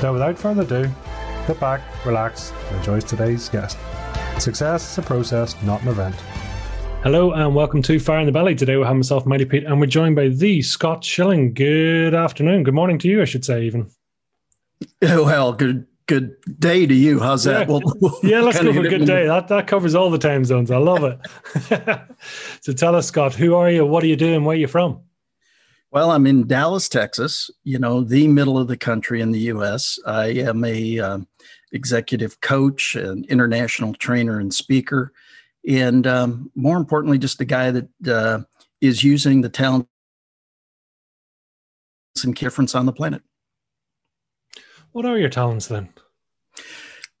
So, without further ado, sit back, relax, and enjoy today's guest. Success is a process, not an event. Hello and welcome to Fire in the Belly. Today we have myself, Mighty Pete, and we're joined by the Scott Schilling. Good afternoon. Good morning to you, I should say, even. Well, good good day to you. How's that? Well, yeah let's go for a good day. That that covers all the time zones. I love it. so tell us, Scott, who are you? What are you doing? Where are you from? Well, I'm in Dallas, Texas. You know, the middle of the country in the U.S. I am a um, executive coach, an international trainer, and speaker, and um, more importantly, just a guy that uh, is using the talent and difference on the planet. What are your talents then?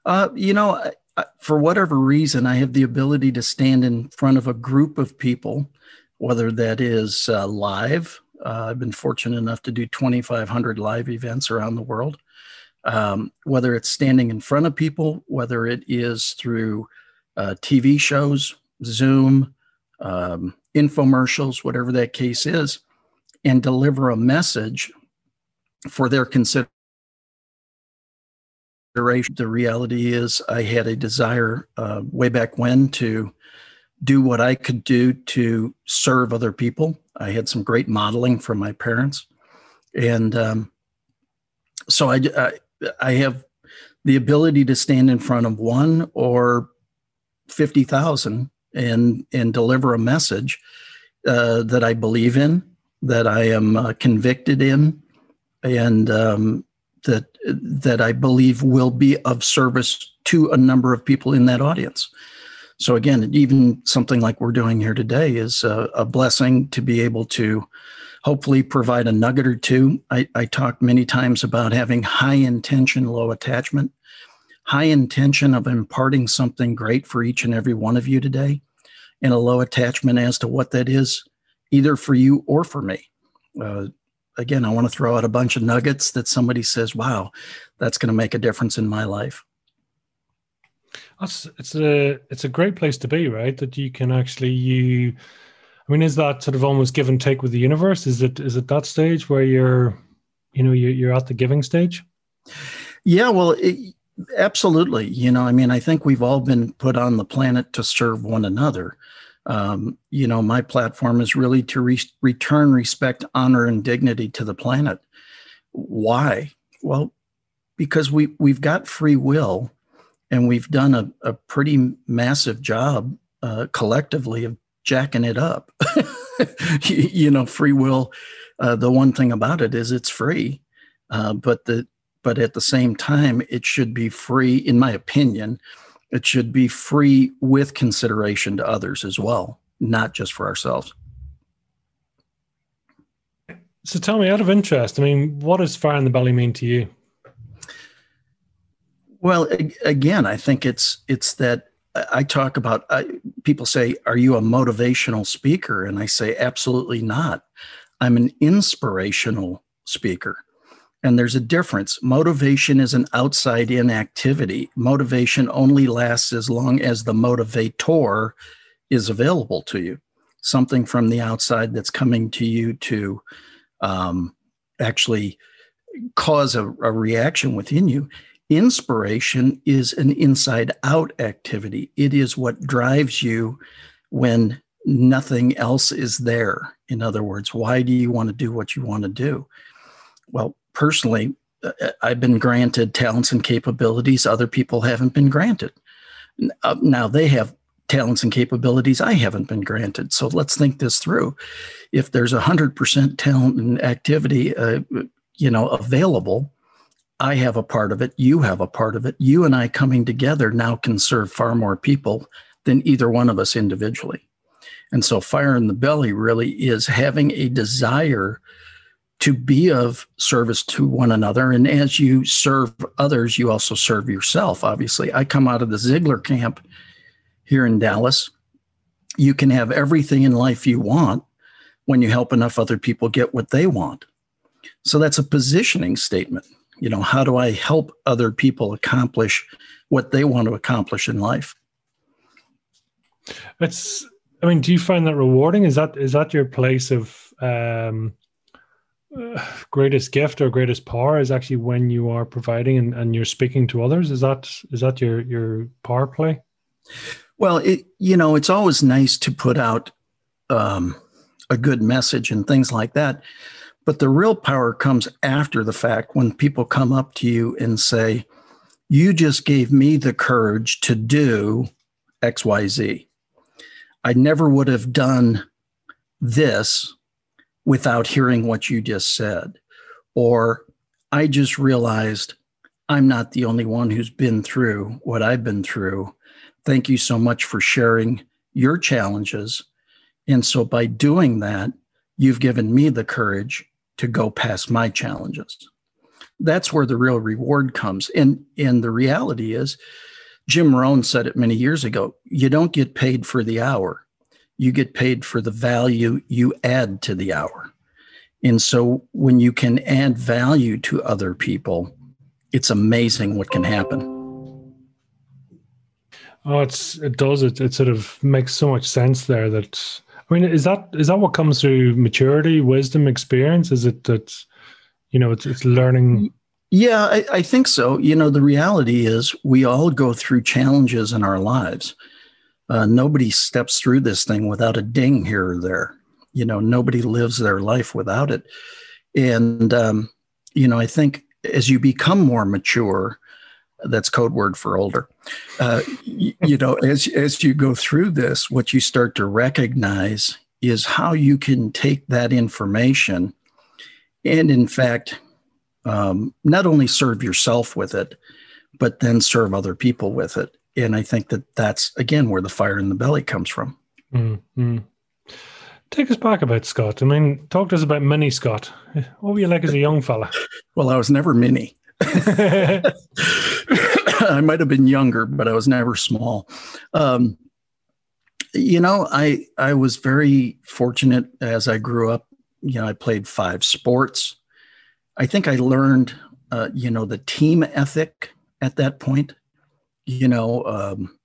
Uh, you know, for whatever reason, I have the ability to stand in front of a group of people, whether that is uh, live. Uh, I've been fortunate enough to do 2,500 live events around the world. Um, whether it's standing in front of people, whether it is through uh, TV shows, Zoom, um, infomercials, whatever that case is, and deliver a message for their consideration the reality is, I had a desire uh, way back when to do what I could do to serve other people. I had some great modeling from my parents, and um, so I, I, I have the ability to stand in front of one or fifty thousand and and deliver a message uh, that I believe in, that I am uh, convicted in, and um, that that I believe will be of service to a number of people in that audience. So again, even something like we're doing here today is a, a blessing to be able to hopefully provide a nugget or two. I, I talked many times about having high intention, low attachment, high intention of imparting something great for each and every one of you today, and a low attachment as to what that is, either for you or for me. Uh, again, I want to throw out a bunch of nuggets that somebody says, wow, that's going to make a difference in my life. That's it's a it's a great place to be, right? That you can actually you I mean, is that sort of almost give and take with the universe? Is it is it that stage where you're you know you're, you're at the giving stage? Yeah, well, it, absolutely. You know, I mean, I think we've all been put on the planet to serve one another um, you know, my platform is really to re- return respect, honor, and dignity to the planet. Why? Well, because we we've got free will, and we've done a, a pretty massive job uh, collectively of jacking it up. you, you, know, free will. Uh, the one thing about it is it's free, uh, but the but at the same time, it should be free, in my opinion it should be free with consideration to others as well, not just for ourselves. So tell me, out of interest, I mean, what does fire in the belly mean to you? Well, again, I think it's it's that I talk about. I, people say, "Are you a motivational speaker?" And I say, "Absolutely not. I'm an inspirational speaker." And there's a difference. Motivation is an outside in activity. Motivation only lasts as long as the motivator is available to you. Something from the outside that's coming to you to um, actually cause a, a reaction within you. Inspiration is an inside out activity, it is what drives you when nothing else is there. In other words, why do you want to do what you want to do? Well, personally, uh, I've been granted talents and capabilities other people haven't been granted. Uh, now they have talents and capabilities I haven't been granted. So let's think this through. If there's hundred percent talent and activity, uh, you know, available, I have a part of it. You have a part of it. You and I coming together now can serve far more people than either one of us individually. And so, fire in the belly really is having a desire to be of service to one another. And as you serve others, you also serve yourself, obviously. I come out of the Ziglar camp here in Dallas. You can have everything in life you want when you help enough other people get what they want. So that's a positioning statement. You know, how do I help other people accomplish what they want to accomplish in life? It's I mean, do you find that rewarding? Is that is that your place of um uh, greatest gift or greatest power is actually when you are providing and, and you're speaking to others is that is that your your power play well it you know it's always nice to put out um, a good message and things like that but the real power comes after the fact when people come up to you and say you just gave me the courage to do xyz i never would have done this without hearing what you just said. Or I just realized I'm not the only one who's been through what I've been through. Thank you so much for sharing your challenges. And so by doing that, you've given me the courage to go past my challenges. That's where the real reward comes. And, and the reality is, Jim Rohn said it many years ago you don't get paid for the hour, you get paid for the value you add to the hour. And so when you can add value to other people, it's amazing what can happen. Oh, it's it does it. It sort of makes so much sense there. That I mean, is that is that what comes through maturity, wisdom, experience? Is it that you know it's it's learning? Yeah, I, I think so. You know, the reality is we all go through challenges in our lives, uh, nobody steps through this thing without a ding here or there. You know, nobody lives their life without it. And, um, you know, I think as you become more mature, that's code word for older. Uh, you, know, as as you go through this, what you start to recognize is how you can take that information and, in fact, um, not only serve yourself with it, but then serve other people with it and I think that that's again where the fire in the belly comes from. Mm-hmm. Take us back about Scott. I mean, talk to us about Mini Scott. What were you like as a young fella? Well, I was never mini. I might have been younger, but I was never small. Um, you know, I I was very fortunate as I grew up. You know, I played five sports. I think I learned, uh, you know, the team ethic at that point you know, um,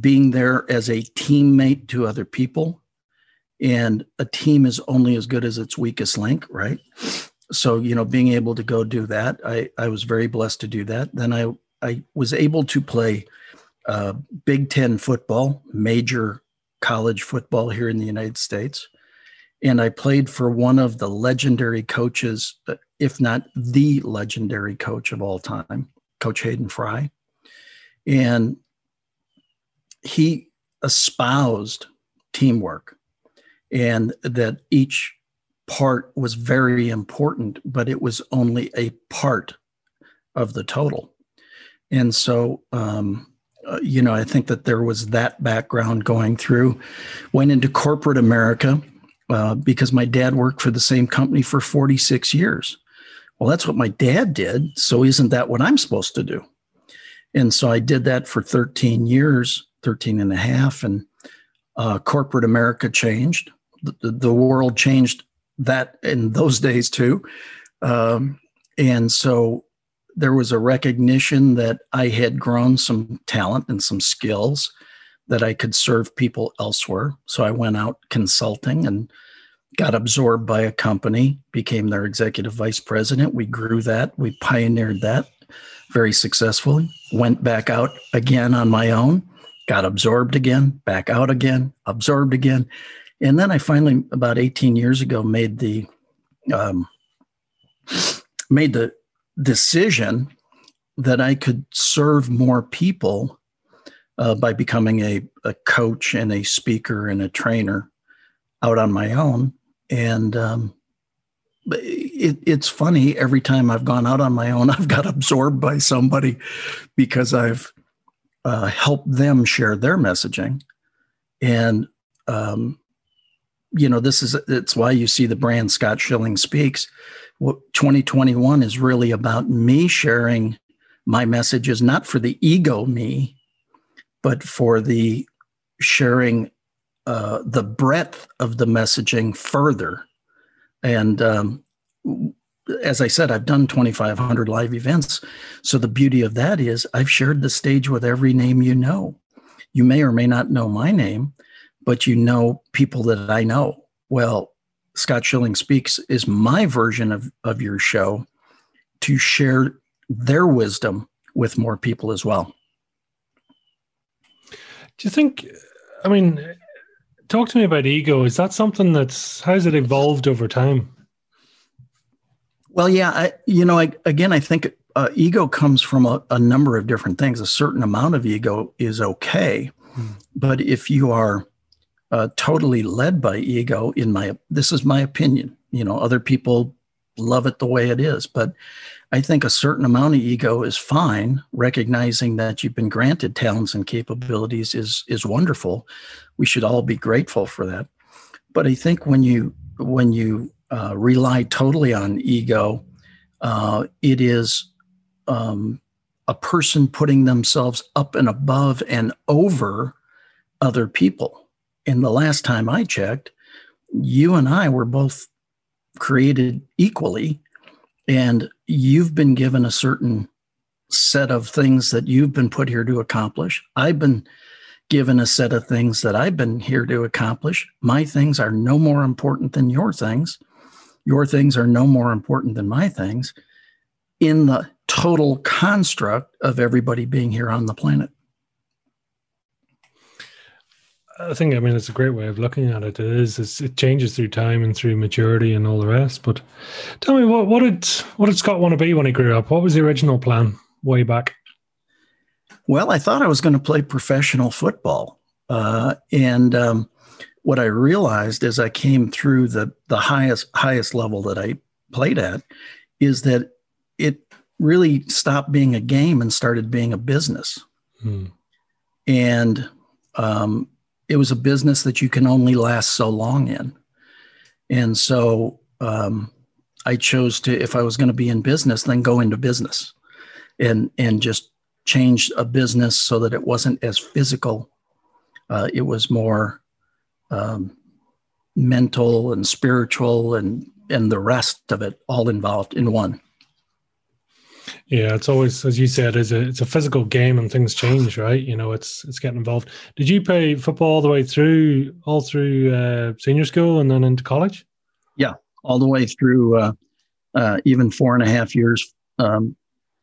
being there as a teammate to other people. And a team is only as good as its weakest link, right? So, you know, being able to go do that, I, I was very blessed to do that. Then I, I was able to play uh, Big Ten football, major college football here in the United States. And I played for one of the legendary coaches, uh, if not the legendary coach of all time, Coach Hayden Fry. And he espoused teamwork and that each part was very important, but it was only a part of the total. And so, um, uh, you know, I think that there was that background going through. Went into corporate America uh, because my dad worked for the same company for 46 years. Well, that's what my dad did. So, isn't that what I'm supposed to do? And so I did that for 13 years, 13 and a half. And uh, corporate America changed. The, the, world changed that in those days too. Um, and so there was a recognition that I had grown some talent and some skills that I could serve people elsewhere. So I went out consulting and got absorbed by a company, became their executive vice president. We grew that, we pioneered that very successfully. Went back out again on my own, got absorbed again, back out again, absorbed again. And then I finally, about 18 years ago, made the um, made the decision that I could serve more people uh, by becoming a, a coach and a speaker and a trainer out on my own. And um, it, it's funny every time I've gone out on my own, I've got absorbed by somebody because I've uh, helped them share their messaging. And um, you know, this is it's why you see the brand Scott Schilling Speaks. What 2021 is really about me sharing my messages, not for the ego me, but for the sharing uh, the breadth of the messaging further. And um, as I said, I've done 2,500 live events. So the beauty of that is I've shared the stage with every name you know. You may or may not know my name, but you know people that I know. Well, Scott Schilling Speaks is my version of, of your show to share their wisdom with more people as well. Do you think, I mean, talk to me about ego. Is that something that's, how's it evolved over time? Well, yeah, I, you know, I, again, I think uh, ego comes from a, a, number of different things. A certain amount of ego is okay, hmm. but if you are uh, totally led by ego, in my this is my opinion. You know, other people love it the way it is, but I think a certain amount of ego is fine. Recognizing that you've been granted talents and capabilities is is wonderful. We should all be grateful for that. But I think when you when you uh, rely totally on ego, uh, it is um, a person putting themselves up and above and over other people. And the last time I checked, you and I were both created equally, and you've been given a certain set of things that you've been put here to accomplish. I've been given a set of things that I've been here to accomplish. My things are no more important than your things your things are no more important than my things in the total construct of everybody being here on the planet. I think, I mean, it's a great way of looking at it. It is, it changes through time and through maturity and all the rest. But tell me, what, what did what did Scott want to be when he grew up? What was the original plan way back? Well, I thought I was going to play professional football, uh, and um, what I realized as I came through the the highest highest level that I played at is that it really stopped being a game and started being a business. Hmm. And um, it was a business that you can only last so long in. And so um, I chose to, if I was going to be in business, then go into business and and just change a business so that it wasn't as physical. Uh, it was more um, mental and spiritual and and the rest of it all involved in one. Yeah, it's always as you said, it's a it's a physical game and things change, right? You know, it's it's getting involved. Did you play football all the way through all through uh, senior school and then into college? Yeah, all the way through uh, uh, even four and a half years um,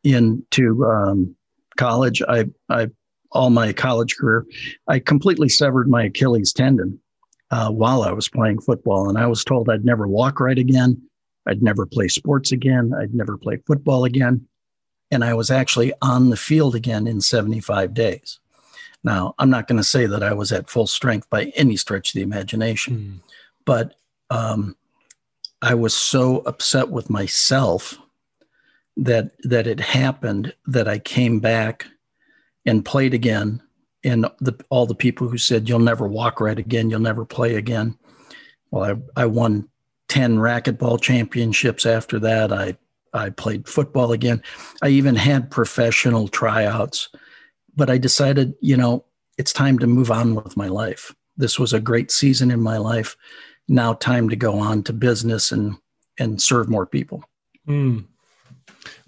into um, college. I I all my college career, I completely severed my Achilles tendon uh, while I was playing football. And I was told I'd never walk right again. I'd never play sports again. I'd never play football again. And I was actually on the field again in 75 days. Now, I'm not going to say that I was at full strength by any stretch of the imagination, mm. but um, I was so upset with myself that that it happened that I came back and played again and the, all the people who said you'll never walk right again, you'll never play again. Well, I, I won 10 racquetball championships after that. I, I played football again. I even had professional tryouts, but I decided, you know, it's time to move on with my life. This was a great season in my life. Now, time to go on to business and and serve more people. Mm.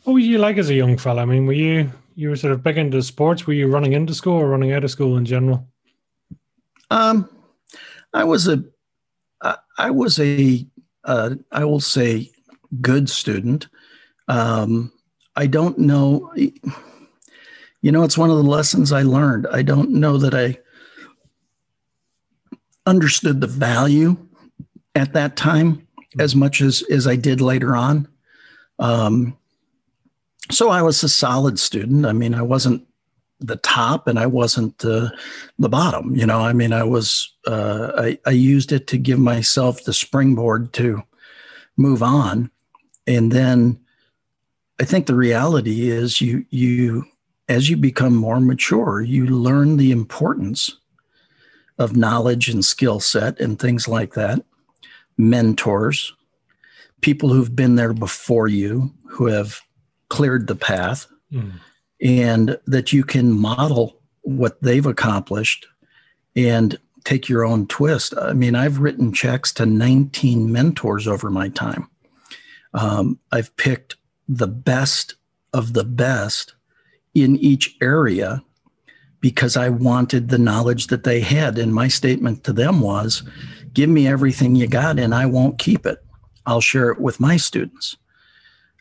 What were you like as a young fella? I mean, were you you were sort of big into sports. Were you running into school or running out of school in general? Um, I was a, I was a, uh, I will say, good student. Um, I don't know. You know, it's one of the lessons I learned. I don't know that I understood the value at that time as much as as I did later on. Um, so I was a solid student. I mean, I wasn't the top and I wasn't uh, the bottom. You know, I mean, I was, uh, I, I used it to give myself the springboard to move on. And then I think the reality is you, you, as you become more mature, you learn the importance of knowledge and skill set and things like that. mentors, people who've been there before you, who have cleared the path, mm. and that you can model what they've accomplished and take your own twist. I mean, I've written checks to 19 mentors over my time. Um, I've picked the best of the best in each area because I wanted the knowledge that they had. And my statement to them was give me everything you got and I won't keep it. I'll share it with my students.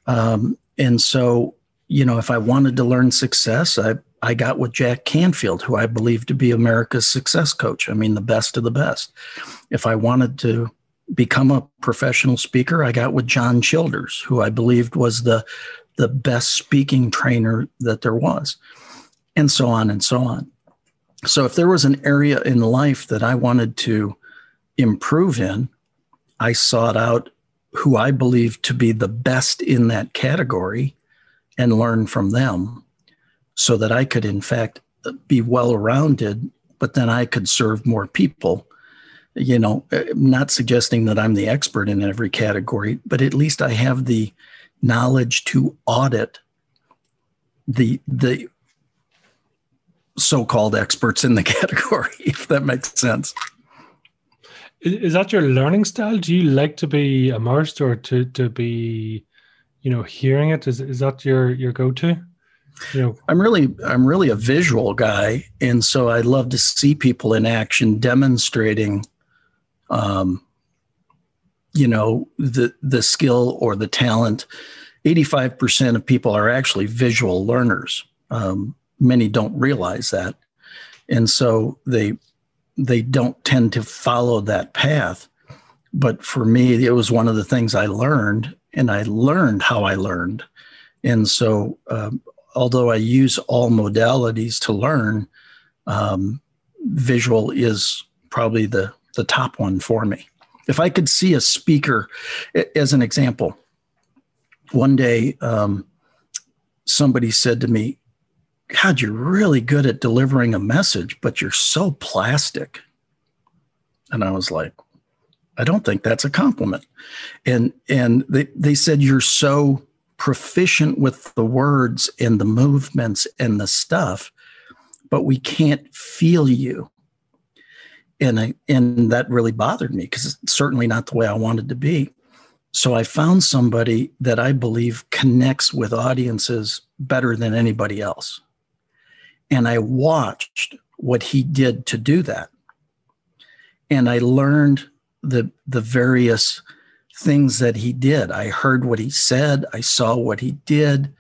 Um, and so, you know, if I wanted to learn success, I, I got with Jack Canfield, who I believe to be America's success coach. I mean, the best of the best. If I wanted to become a professional speaker, I got with John Childers, who I believed was the the best speaking trainer that there was, and so on and so on. So, if there was an area in life that I wanted to improve in, I sought out who I believed to be the best in that category and learn from them so that I could, in fact, be well rounded, but then I could serve more people. You know, uh, not suggesting that I'm the expert in every category, but at least I have the knowledge to audit the the so-called experts in the category if that makes sense. Is that your learning style? Do you like to be immersed or to to be you know hearing it? Is is that your your go-to? You know. I'm really i'm really a visual guy and so i love to see people in action demonstrating um you know the the skill or the talent 85% of people are actually visual learners. Um, many don't realize that. And so they they don't tend to follow that path. But for me it was one of the things i learned and i learned how i learned. And so um, although i use all modalities to learn um, visual is probably the the top one for me if I could see a speaker, as an example, one day um, somebody said to me, God, you're really good at delivering a message, but you're so plastic. And I was like, I don't think that's a compliment. And and they, they said you're so proficient with the words and the movements and the stuff, but we can't feel you and I, and that really bothered me because it's certainly not the way I wanted to be. So I found somebody that I believe connects with audiences better than anybody else. And I watched what he did to do that. And I learned the the various things that he did. I heard what he said, I saw what he did,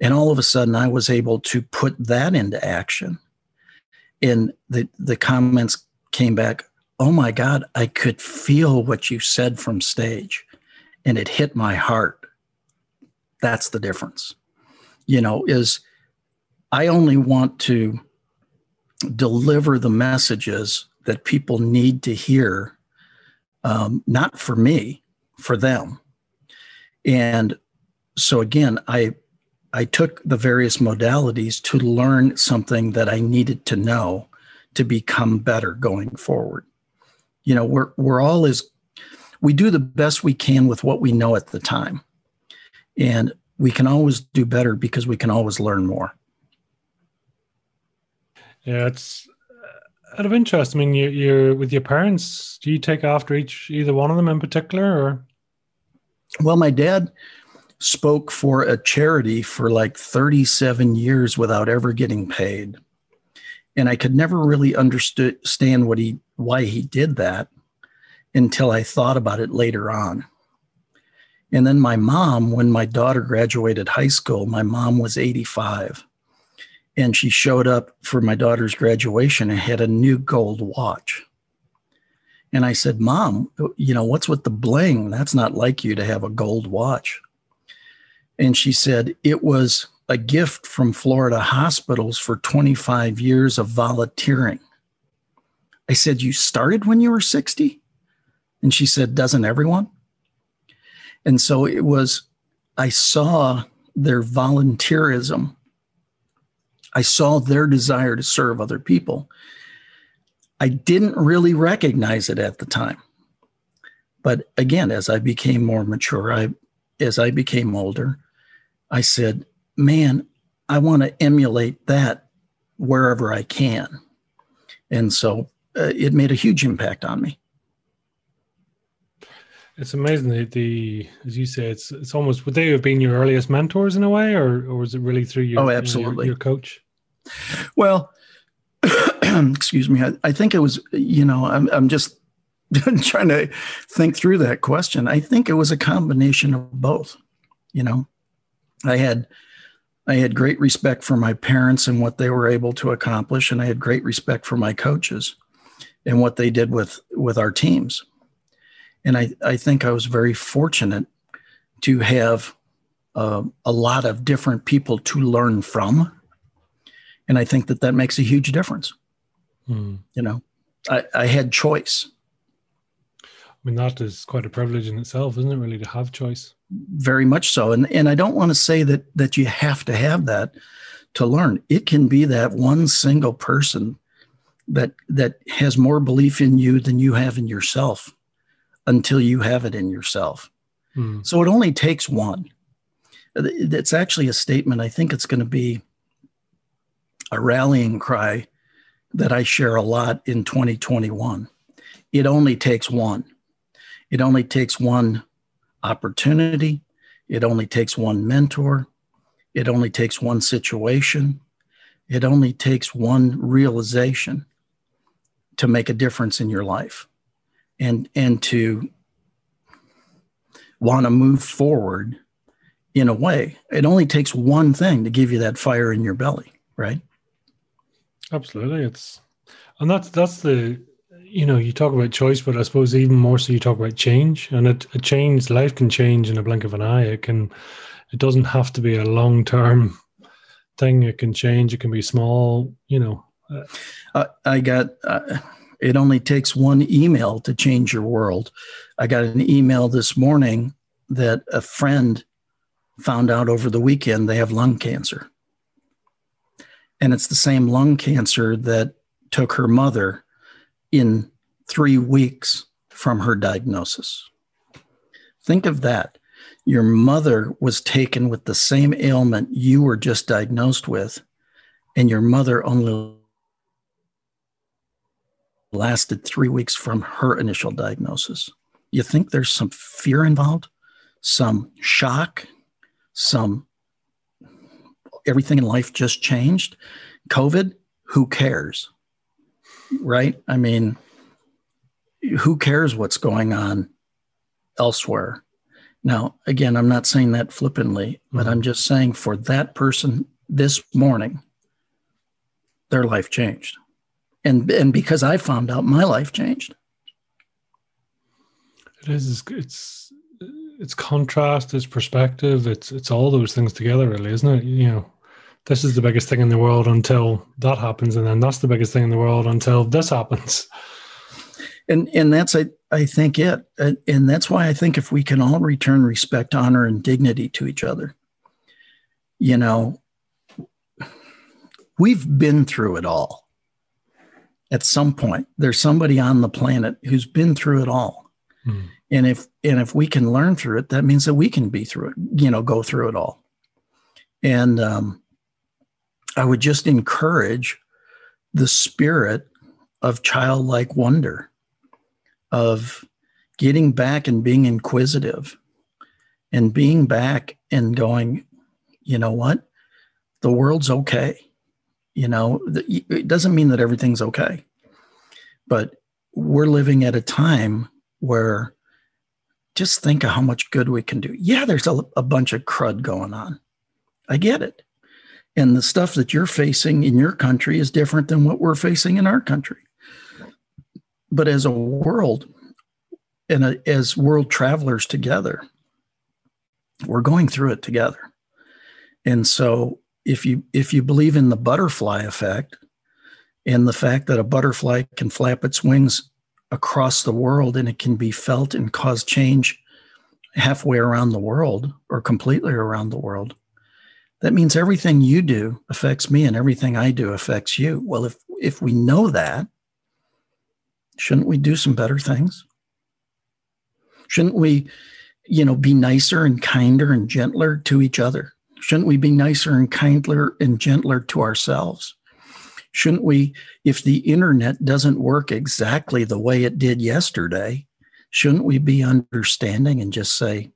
and all of a sudden I was able to put that into action. And the the comments came back, oh my God, I could feel what you said from stage and it hit my heart. That's the difference. You know, is I only want to deliver the messages that people need to hear, um, not for me, for them. And so again, I I took the various modalities to learn something that I needed to know to become better going forward. You know, we're we're all as we do the best we can with what we know at the time. And we can always do better because we can always learn more. Yeah, it's uh, out of interest. I mean, you, you're with your parents. Do you take after each either one of them in particular, or? Well, my dad spoke for a charity for like 37 years without ever getting paid and I could never really understand what he why he did that until I thought about it later on. And then my mom, when my daughter graduated high school, my mom was 85. And she showed up for my daughter's graduation and had a new gold watch. And I said, Mom, you know, what's with the bling? That's not like you to have a gold watch. And she said, It was a gift from Florida hospitals for 25 years of volunteering. I said, You started when you were 60? And she said, Doesn't everyone? And so it was, I saw their volunteerism. I saw their desire to serve other people. I didn't really recognize it at the time. But again, as I became more mature, I as I became older, I said, "Man, I want to emulate that wherever I can." And so uh, it made a huge impact on me. It's amazing the, the as you say, it's it's almost would they have been your earliest mentors in a way, or or was it really through your oh absolutely your, your coach? Well, excuse me. I, I, think it was you know I'm I'm just trying to think through that question. I think it was a combination of both. You know, I had I had great respect for my parents and what they were able to accomplish, and I had great respect for my coaches and what they did with with our teams. And I, I think I was very fortunate to have uh, a lot of different people to learn from. And I think that that makes a huge difference. Hmm. You know, I, I had choice. I mean, that is quite a privilege in itself, isn't it? Really, to have choice. Very much so, and and I don't want to say that that you have to have that to learn. It can be that one single person that that has more belief in you than you have in yourself until you have it in yourself. Hmm. So it only takes one. It's actually a statement. I think it's going to be a rallying cry that I share a lot in 2021. It only takes one. It only takes one opportunity. It only takes one mentor. It only takes one situation. It only takes one realization to make a difference in your life and and to want to move forward in a way it only takes one thing to give you that fire in your belly right absolutely it's and that's that's the you know you talk about choice but i suppose even more so you talk about change and it, a change life can change in a blink of an eye it can it doesn't have to be a long term thing it can change it can be small you know uh, i got uh, it only takes one email to change your world. I got an email this morning that a friend found out over the weekend they have lung cancer. And it's the same lung cancer that took her mother in three weeks from her diagnosis. Think of that. Your mother was taken with the same ailment you were just diagnosed with, and your mother only lasted three weeks from her initial diagnosis. You think there's some fear involved, some shock, some everything in life just changed. COVID, who cares? Right? I mean, who cares what's going on elsewhere? Now, again, I'm not saying that flippantly, but mm-hmm. I'm just saying for that person this morning, their life changed and and because I found out, my life changed. It is. It's it's contrast. It's perspective. It's it's all those things together, really, isn't it? You know, this is the biggest thing in the world until that happens, and then that's the biggest thing in the world until this happens. And and that's I I think it, and that's why I think if we can all return respect, honor, and dignity to each other, you know, we've been through it all at some point there's somebody on the planet who's been through it all mm. and if and if we can learn through it that means that we can be through it you know go through it all and um, i would just encourage the spirit of childlike wonder of getting back and being inquisitive and being back and going you know what the world's okay you know, it doesn't mean that everything's okay, but we're living at a time where just think of how much good we can do. Yeah, there's a, a bunch of crud going on. I get it. And the stuff that you're facing in your country is different than what we're facing in our country. But as a world, and a, as world travelers together, we're going through it together. And so if you if you believe in the butterfly effect and the fact that a butterfly can flap its wings across the world and it can be felt and cause change halfway around the world or completely around the world that means everything you do affects me and everything i do affects you well if if we know that shouldn't we do some better things Shouldn't we, you know, be nicer and kinder and gentler to each other? Shouldn't we be nicer and kinder and gentler to ourselves? Shouldn't we, if the internet doesn't work exactly the way it did yesterday, shouldn't we be understanding and just say,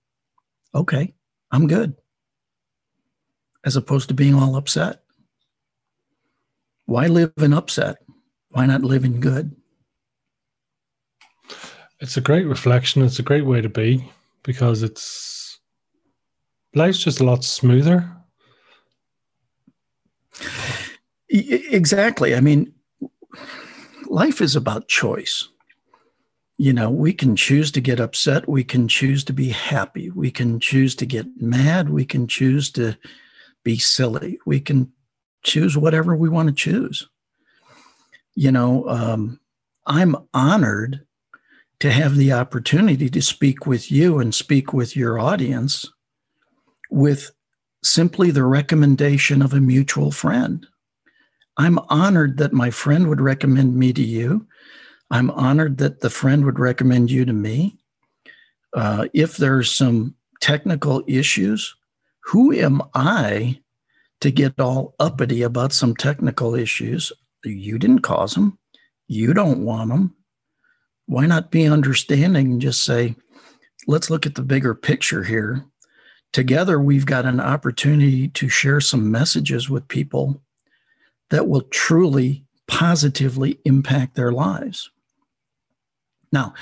okay, I'm good, as opposed to being all upset? Why live in upset? Why not live in good? It's a great reflection. It's a great way to be because it's life's just a lot smoother. Exactly. I mean, life is about choice. You know, we can choose to get upset. We can choose to be happy. We can choose to get mad. We can choose to be silly. We can choose whatever we want to choose. You know, um, I'm honored to have the opportunity to speak with you and speak with your audience with simply the recommendation of a mutual friend. I'm honored that my friend would recommend me to you. I'm honored that the friend would recommend you to me. Uh, if there's some technical issues, who am I to get all uppity about some technical issues? You didn't cause them. You don't want them why not be understanding and just say, let's look at the bigger picture here. Together, we've got an opportunity to share some messages with people that will truly positively impact their lives. Now,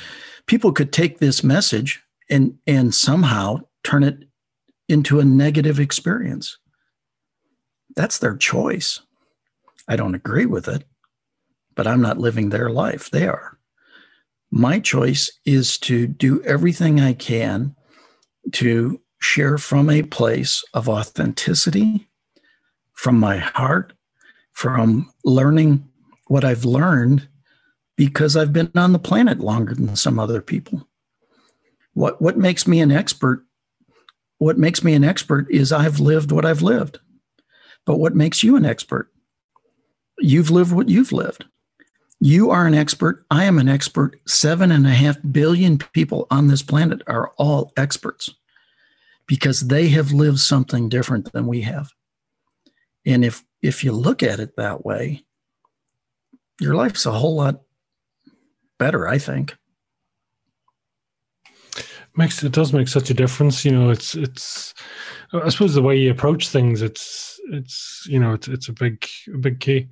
people could take this message and, and somehow turn it into a negative experience. That's their choice. I don't agree with it, but I'm not living their life. They are. My choice is to do everything I can to share from a place of authenticity, from my heart, from learning what I've learned because I've been on the planet longer than some other people. What what makes me an expert? What makes me an expert is I've lived what I've lived. But what makes you an expert? You've lived what you've lived. You are an expert. I am an expert. Seven and a half billion people on this planet are all experts because they have lived something different than we have. And if if you look at it that way, your life's a whole lot better, I think. Makes it does make such a difference. You know, it's it's I suppose the way you approach things, it's it's you know, it's it's a big a big key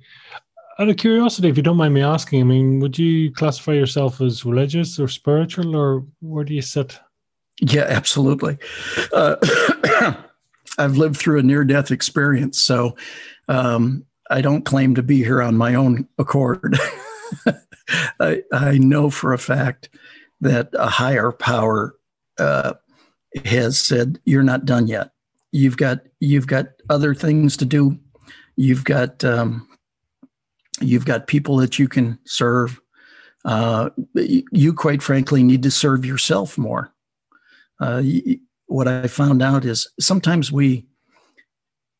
out of curiosity, if you don't mind me asking, I mean, would you classify yourself as religious or spiritual, or where do you sit? Yeah, absolutely. Uh, I've lived through a near death experience, so um, I don't claim to be here on my own accord. I, I, know for a fact that a higher power uh, has said, "You're not done yet. You've got you've got other things to do. You've got um, You've got people that you can serve. Uh, you, quite frankly, need to serve yourself more. Uh, what I found out is sometimes we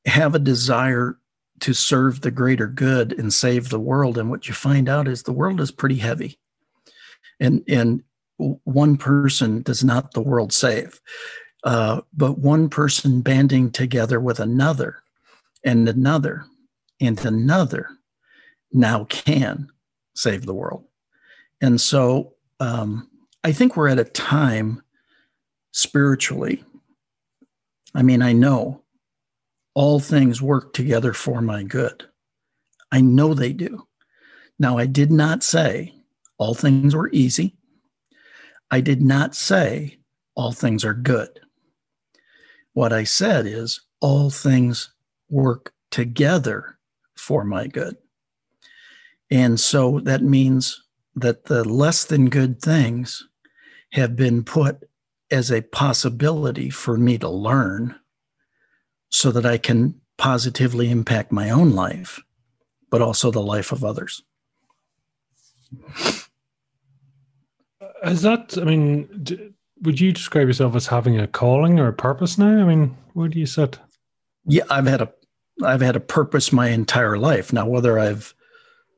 have a desire to serve the greater good and save the world, and what you find out is the world is pretty heavy, and and one person does not the world save, uh, but one person banding together with another, and another, and another now can save the world. And so um, I think we're at a time spiritually. I mean, I know all things work together for my good. I know they do. Now, I did not say all things were easy. I did not say all things are good. What I said is all things work together for my good. And so that means that the less than good things have been put as a possibility for me to learn so that I can positively impact my own life, but also the life of others. Is that, I mean, would you describe yourself as having a calling or a purpose now? I mean, where do you sit? Yeah, I've had a I've had a purpose my entire life. Now, whether I've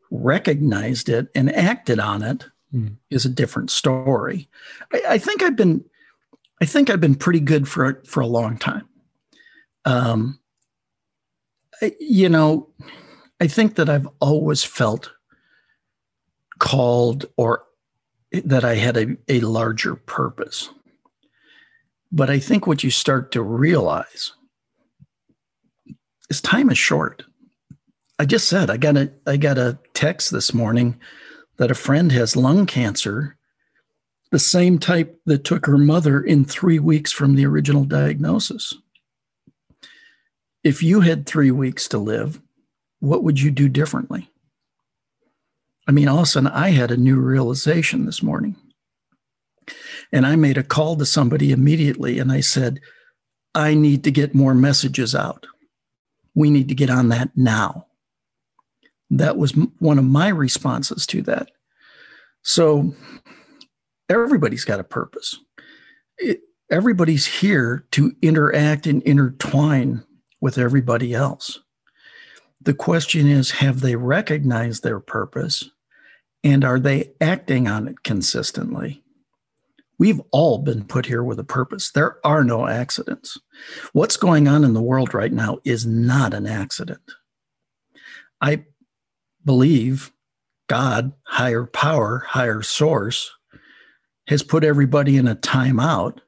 recognized it and acted on it, mm. is a different story. I, I, think I've been, I think I've been pretty good for for a long time. Um, I, you know, I think that I've always felt called or that I had a, a larger purpose. But I think what you start to realize is time is short. I just said I got a I got a text this morning that a friend has lung cancer, the same type that took her mother in three weeks from the original diagnosis. If you had three weeks to live, what would you do differently? I mean, all of a sudden, I had a new realization this morning. And I made a call to somebody immediately and I said, I need to get more messages out. We need to get on that now. That was one of my responses to that. So everybody's got a purpose. It, everybody's here to interact and intertwine with everybody else. The question is have they recognized their purpose and are they acting on it consistently? We've all been put here with a purpose. There are no accidents. What's going on in the world right now is not an accident. I believe God, higher power, higher source, has put everybody in a timeout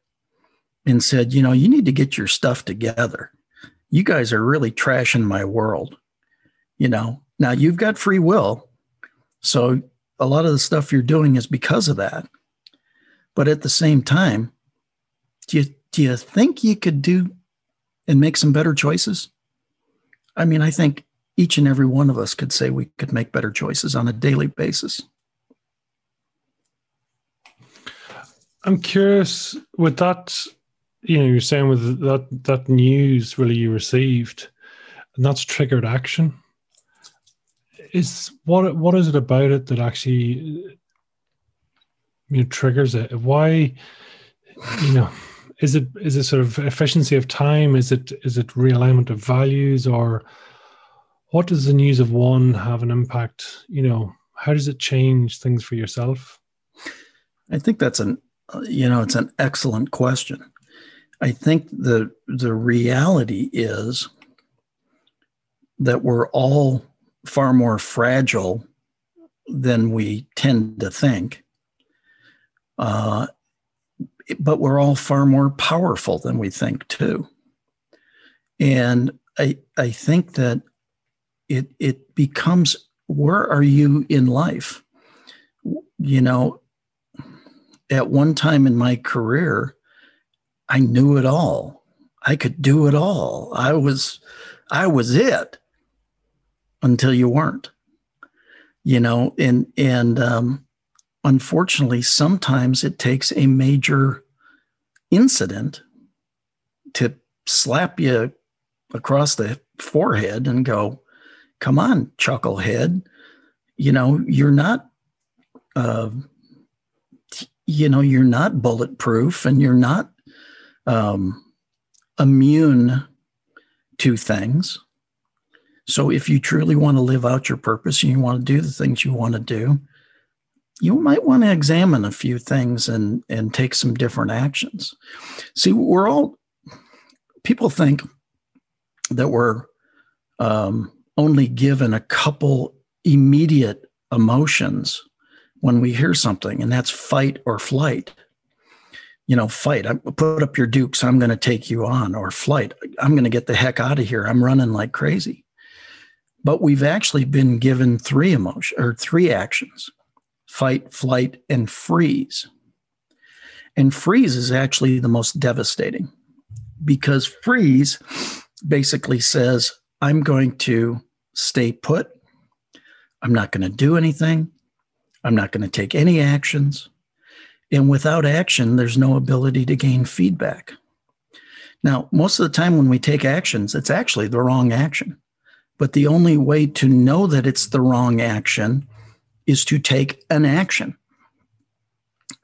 and said, you know, you need to get your stuff together. You guys are really trashing my world. You know, now you've got free will. So a lot of the stuff you're doing is because of that. But at the same time, do you do you think you could do and make some better choices? I mean, I think each and every one of us could say we could make better choices on a daily basis. I'm curious with that, you know, you're saying with that that news really you received, and that's triggered action. Is what what is it about it that actually you know triggers it? Why you know is it is it sort of efficiency of time? Is it is it realignment of values? Or what does the news of one have an impact? You know how does it change things for yourself? I think that's an you know it's an excellent question. I think the the reality is that we're all far more fragile than we tend to think uh, but we're all far more powerful than we think too. And I I think that it it becomes where are you in life? You know, at one time in my career, I knew it all. I could do it all. I was I was it until you weren't. You know, and and um unfortunately, sometimes it takes a major incident to slap you across the forehead and go, come on, chucklehead. You know, you're not, uh, you know, you're not bulletproof and you're not um, immune to things. So if you truly want to live out your purpose and you want to do the things you want to do, you might want to examine a few things and and take some different actions. See, we're all people think that we're um, only given a couple immediate emotions when we hear something, and that's fight or flight. You know, fight. I put up your dukes. I'm going to take you on, or flight. I'm going to get the heck out of here. I'm running like crazy. But we've actually been given three emotion or three actions fight, flight, and freeze. And freeze is actually the most devastating because freeze basically says, I'm going to stay put. I'm not going to do anything. I'm not going to take any actions. And without action, there's no ability to gain feedback. Now, most of the time when we take actions, it's actually the wrong action. But the only way to know that it's the wrong action is to take an action.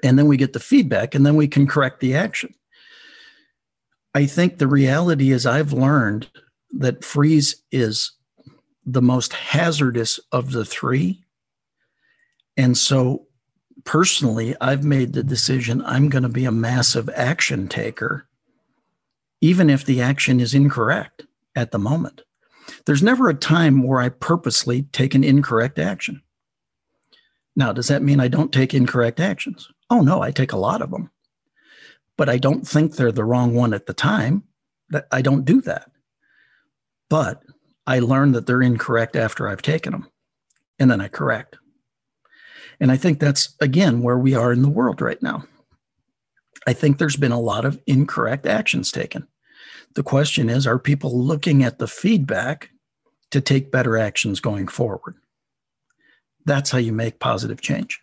And then we get the feedback, and then we can correct the action. I think the reality is, I've learned that freeze is the most hazardous of the three. And so personally, I've made the decision I'm going to be a massive action taker, even if the action is incorrect at the moment. There's never a time where I purposely take an incorrect action. Now, does that mean I don't take incorrect actions? Oh, no, I take a lot of them. But I don't think they're the wrong one at the time. That I don't do that. But I learn that they're incorrect after I've taken them. And then I correct. And I think that's, again, where we are in the world right now. I think there's been a lot of incorrect actions taken. The question is are people looking at the feedback to take better actions going forward? That's how you make positive change.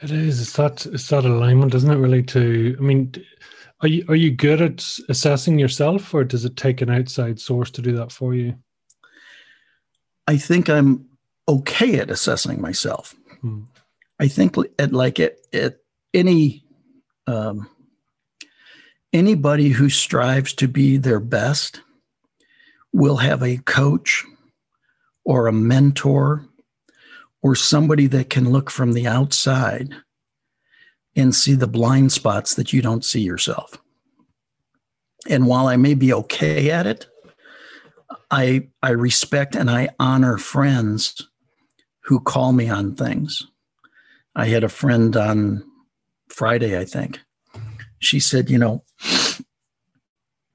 It is. It's that it's that alignment, isn't it? Really. To I mean, are you are you good at assessing yourself, or does it take an outside source to do that for you? I think I'm okay at assessing myself. Hmm. I think at like at, at any um, anybody who strives to be their best will have a coach or a mentor or somebody that can look from the outside and see the blind spots that you don't see yourself. And while I may be okay at it, I I respect and I honor friends who call me on things. I had a friend on Friday, I think. She said, "You know,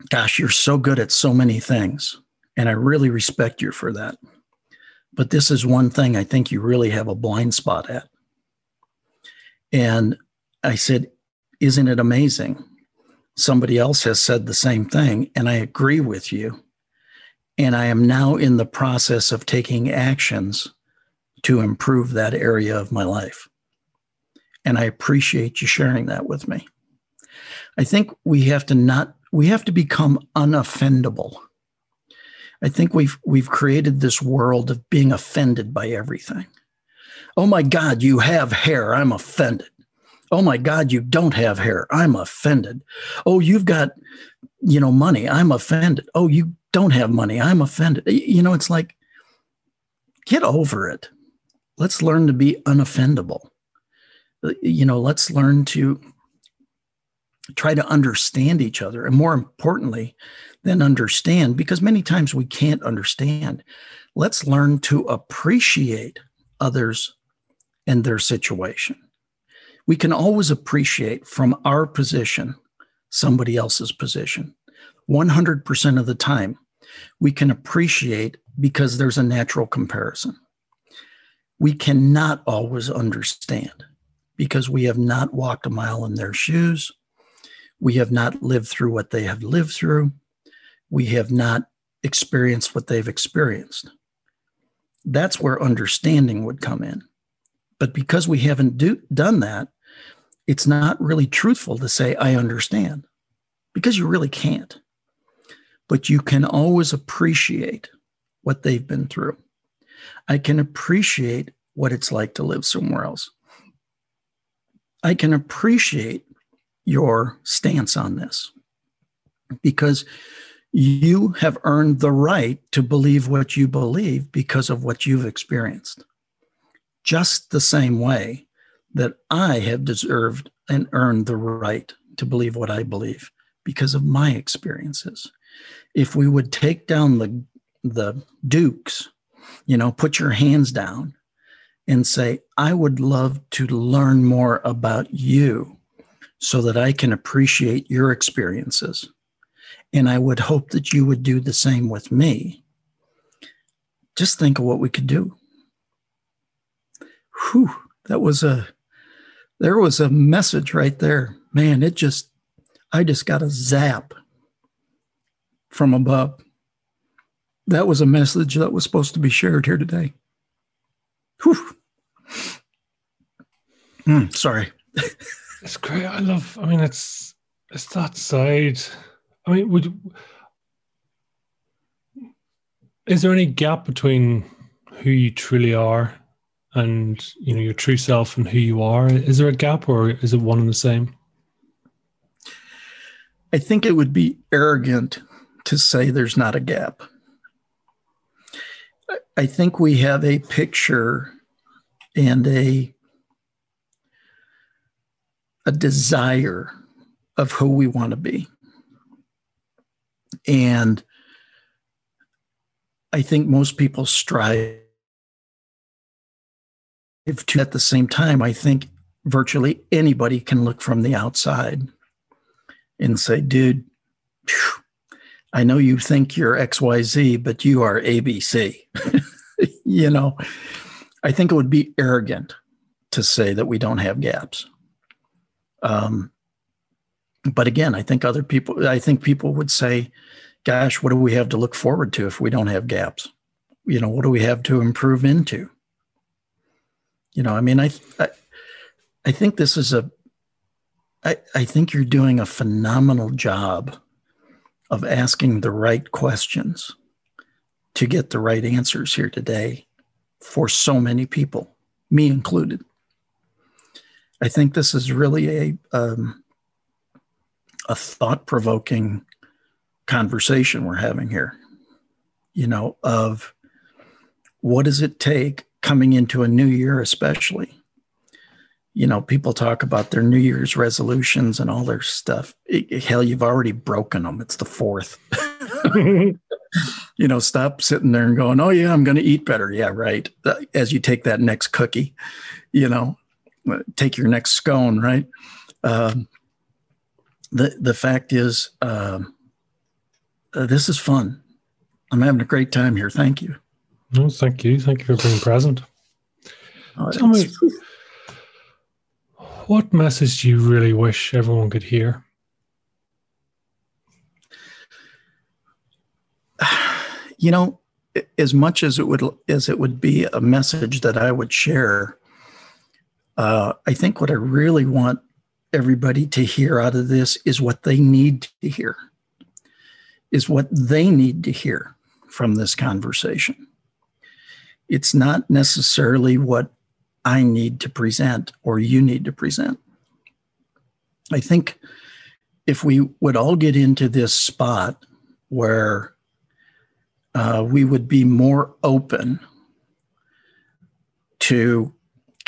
gosh, you're so good at so many things, and I really respect you for that." But this is one thing I think you really have a blind spot at. And I said, Isn't it amazing? Somebody else has said the same thing, and I agree with you. And I am now in the process of taking actions to improve that area of my life. And I appreciate you sharing that with me. I think we have to not, we have to become unoffendable I think we've we've created this world of being offended by everything. Oh my God, you have hair. I'm offended. Oh my God, you don't have hair. I'm offended. Oh, you've got, you know, money. I'm offended. Oh, you don't have money. I'm offended. You know, it's like, get over it. Let's learn to be unoffendable. You know, let's learn to try to understand each other. And more importantly, than understand, because many times we can't understand. Let's learn to appreciate others and their situation. We can always appreciate from our position somebody else's position. 100% of the time, we can appreciate because there's a natural comparison. We cannot always understand because we have not walked a mile in their shoes. We have not lived through what they have lived through we have not experienced what they've experienced. That's where understanding would come in. But because we haven't do, done that, it's not really truthful to say, I understand, because you really can't. But you can always appreciate what they've been through. I can appreciate what it's like to live somewhere else. I can appreciate your stance on this because you have earned the right to believe what you believe because of what you've experienced. Just the same way that I have deserved and earned the right to believe what I believe because of my experiences. If we would take down the, the dukes, you know, put your hands down and say, I would love to learn more about you so that I can appreciate your experiences and I would hope that you would do the same with me. Just think of what we could do. Whew, that was a, there was a message right there. Man, it just, I just got a zap from above. That was a message that was supposed to be shared here today. Whew. Mm, sorry. it's great. I love, I mean, it's, it's that side I mean, would is there any gap between who you truly are and you know your true self and who you are? Is there a gap, or is it one and the same? I think it would be arrogant to say there's not a gap. I think we have a picture and a a desire of who we want to be. And I think most people strive to at the same time. I think virtually anybody can look from the outside and say, dude, I know you think you're XYZ, but you are ABC. you know, I think it would be arrogant to say that we don't have gaps. Um, but again, I think other people, I think people would say, gosh, what do we have to look forward to if we don't have gaps? You know, what do we have to improve into? You know, I mean, I, I, I think this is a, I, I think you're doing a phenomenal job of asking the right questions to get the right answers here today for so many people, me included. I think this is really a um, a thought provoking conversation we're having here. You know, of what does it take coming into a new year, especially? You know, people talk about their New Year's resolutions and all their stuff. It, hell, you've already broken them. It's the fourth. you know, stop sitting there and going, "Oh yeah, I'm going to eat better." Yeah, right. As you take that next cookie, you know, take your next scone, right? Um, the the fact is, um, uh, this is fun. I'm having a great time here. Thank you. No, thank you. Thank you for being present. Uh, Tell me, what message do you really wish everyone could hear? You know, as much as it would as it would be a message that I would share, uh, I think what I really want everybody to hear out of this is what they need to hear, is what they need to hear from this conversation. It's not necessarily what I need to present or you need to present. I think if we would all get into this spot where uh, we would be more open to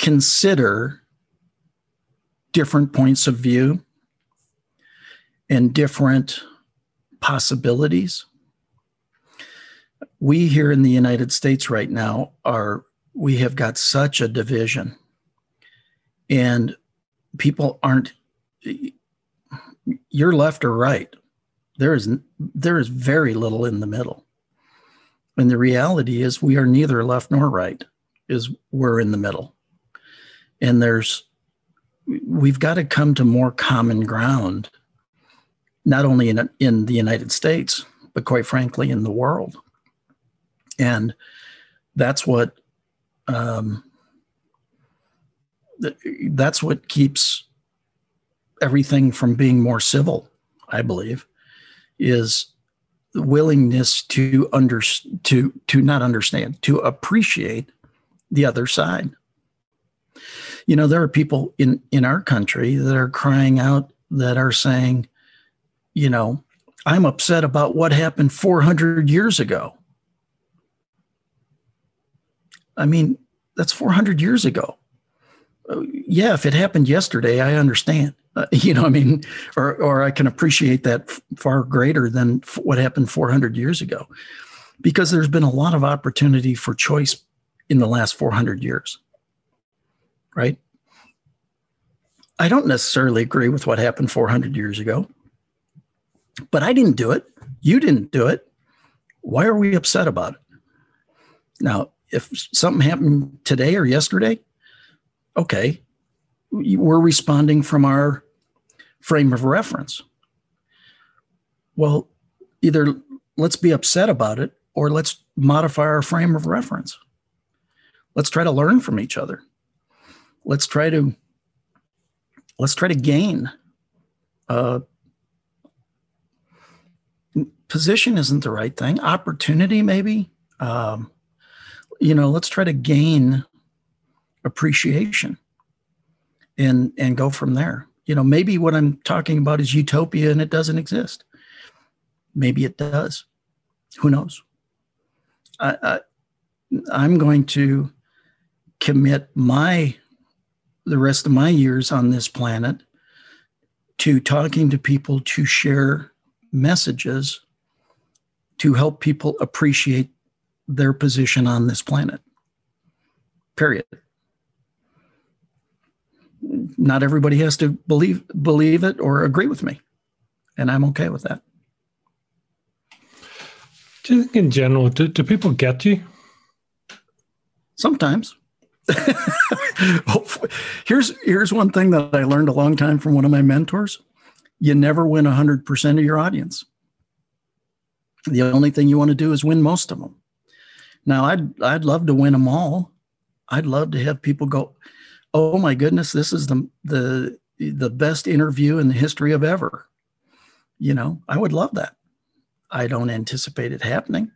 consider different points of view and different possibilities. We here in the United States right now are, we have got such a division, and people aren't, you're left or right. There is, there is very little in the middle. And the reality is, we are neither left nor right, is we're in the middle and there's we've got to come to more common ground not only in in the United States but quite frankly in the world. And that's what um, that's what keeps everything from being more civil i believe is the willingness to under to to not understand to appreciate the other side you know, there are people in in our country that are crying out that are saying, you know, I'm upset about what happened 400 years ago. I mean, that's 400 years ago. Uh, yeah, if it happened yesterday, I understand. Uh, you know, I mean, or or I can appreciate that far greater than f- what happened 400 years ago, because there's been a lot of opportunity for choice in the last 400 years right? I don't necessarily agree with what happened 400 years ago, but I didn't do it. You didn't do it. Why are we upset about it? Now, if something happened today or yesterday, okay, we're responding from our frame of reference. Well, either let's be upset about it or let's modify our frame of reference. Let's try to learn from each other let's try to let's try to gain uh, position isn't the right thing. Opportunity maybe. Um, you know let's try to gain appreciation and and go from there. You know maybe what i'm talking about is utopia and it doesn't exist. Maybe it does. Who knows? I, I i'm going to commit my the rest of my years on this planet to talking to people to share messages to help people appreciate their position on this planet. Period. Not everybody has to believe believe it or agree with me, and I'm okay with that. Do you think, in general, do, do people get you? Sometimes. here's here's one thing that I learned a long time from one of my mentors. You never win 100% of your audience. The only thing you want to do is win most of them. Now, I'd I'd love to win them all. I'd love to have people go, "Oh my goodness, this is the the the best interview in the history of ever." You know, I would love that. I don't anticipate it happening.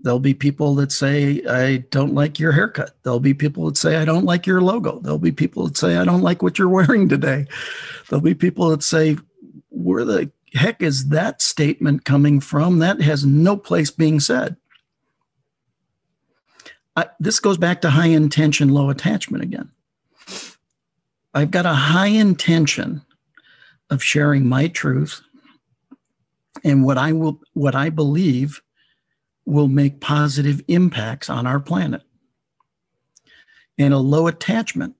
There'll be people that say, I don't like your haircut. There'll be people that say, I don't like your logo. There'll be people that say, I don't like what you're wearing today. There'll be people that say, Where the heck is that statement coming from? That has no place being said. I, this goes back to high intention, low attachment again. I've got a high intention of sharing my truth and what I will what I believe will make positive impacts on our planet. And a low attachment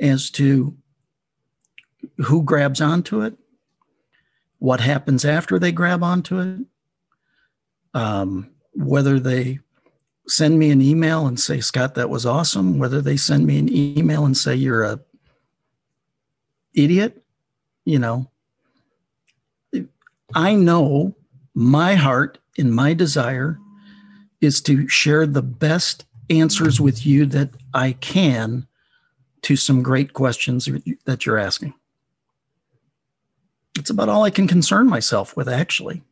as to who grabs onto it, what happens after they grab onto it, um, whether they send me an email and say, Scott, that was awesome, whether they send me an email and say, you're a idiot, you know, I know my heart and my desire is to share the best answers with you that I can to some great questions that you're asking. It's about all I can concern myself with, actually.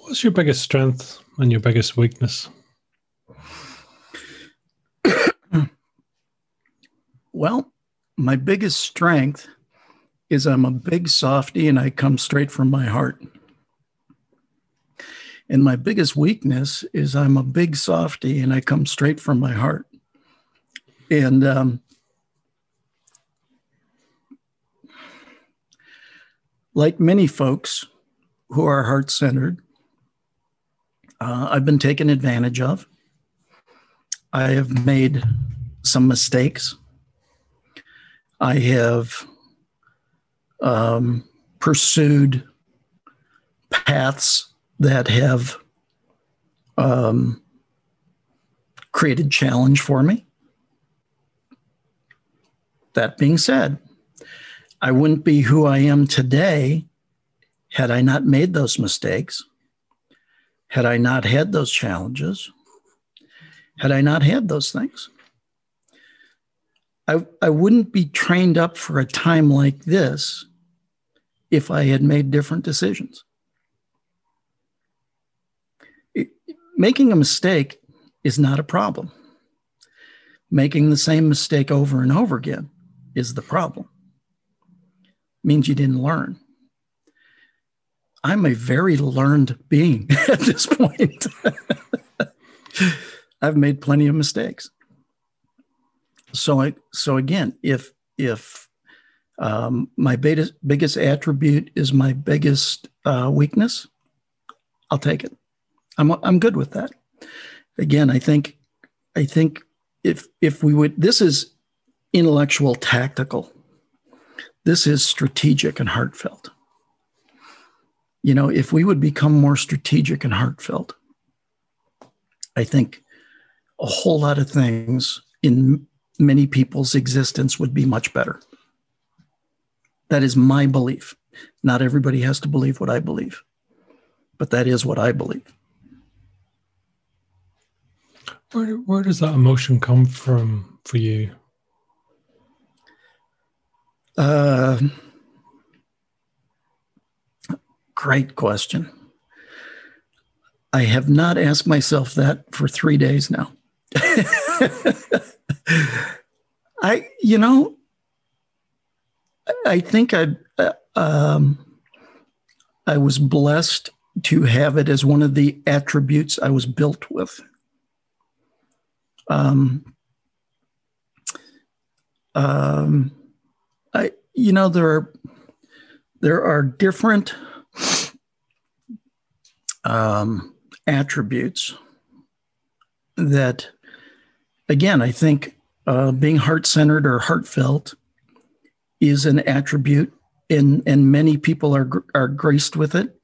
What's your biggest strength and your biggest weakness? well, my biggest strength is I'm a big softy and I come straight from my heart. And my biggest weakness is I'm a big softy and I come straight from my heart. And um, like many folks who are heart centered, uh, I've been taken advantage of. I have made some mistakes. I have um, pursued paths that have um, created challenge for me. That being said, I wouldn't be who I am today had I not made those mistakes, had I not had those challenges, had I not had those things. I, I wouldn't be trained up for a time like this if I had made different decisions. It, making a mistake is not a problem. Making the same mistake over and over again is the problem. It means you didn't learn. I'm a very learned being at this point. I've made plenty of mistakes. So I so again, if if um, my biggest, biggest attribute is my biggest uh, weakness. I'll take it. I'm, I'm good with that. Again, I think, I think if, if we would, this is intellectual tactical. This is strategic and heartfelt. You know, if we would become more strategic and heartfelt, I think a whole lot of things in many people's existence would be much better. That is my belief. Not everybody has to believe what I believe, but that is what I believe. Where, where does that emotion come from for you? Uh, great question. I have not asked myself that for three days now. I, you know, I think I uh, um, I was blessed to have it as one of the attributes I was built with. Um, um, I, you know, there are there are different um, attributes that, again, I think uh, being heart centered or heartfelt is an attribute, and and many people are are graced with it,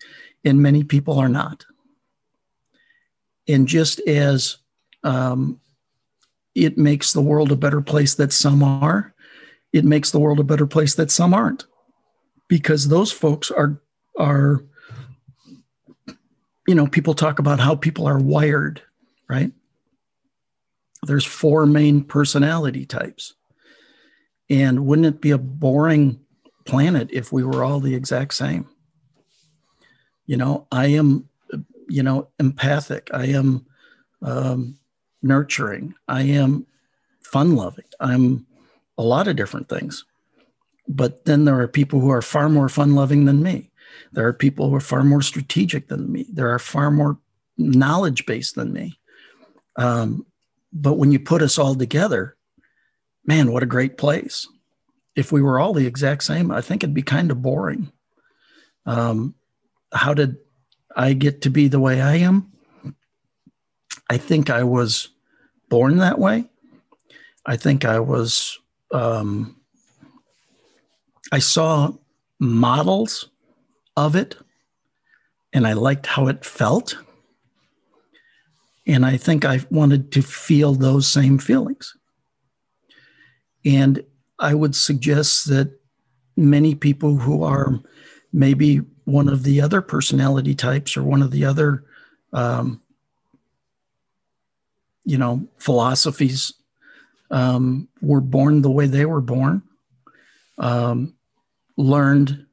and many people are not. And just as um, it makes the world a better place that some are, it makes the world a better place that some aren't, because those folks are are you know people talk about how people are wired, right? There's four main personality types. And wouldn't it be a boring planet if we were all the exact same? You know, I am, you know, empathic. I am um, nurturing. I am fun loving. I'm a lot of different things. But then there are people who are far more fun loving than me. There are people who are far more strategic than me. There are far more knowledge based than me. Um, but when you put us all together, man, what a great place. If we were all the exact same, I think it'd be kind of boring. Um, how did I get to be the way I am? I think I was born that way. I think I was, um, I saw models of it and I liked how it felt. And I think I wanted to feel those same feelings. And I would suggest that many people who are maybe one of the other personality types or one of the other, um, you know, philosophies um, were born the way they were born, um, learned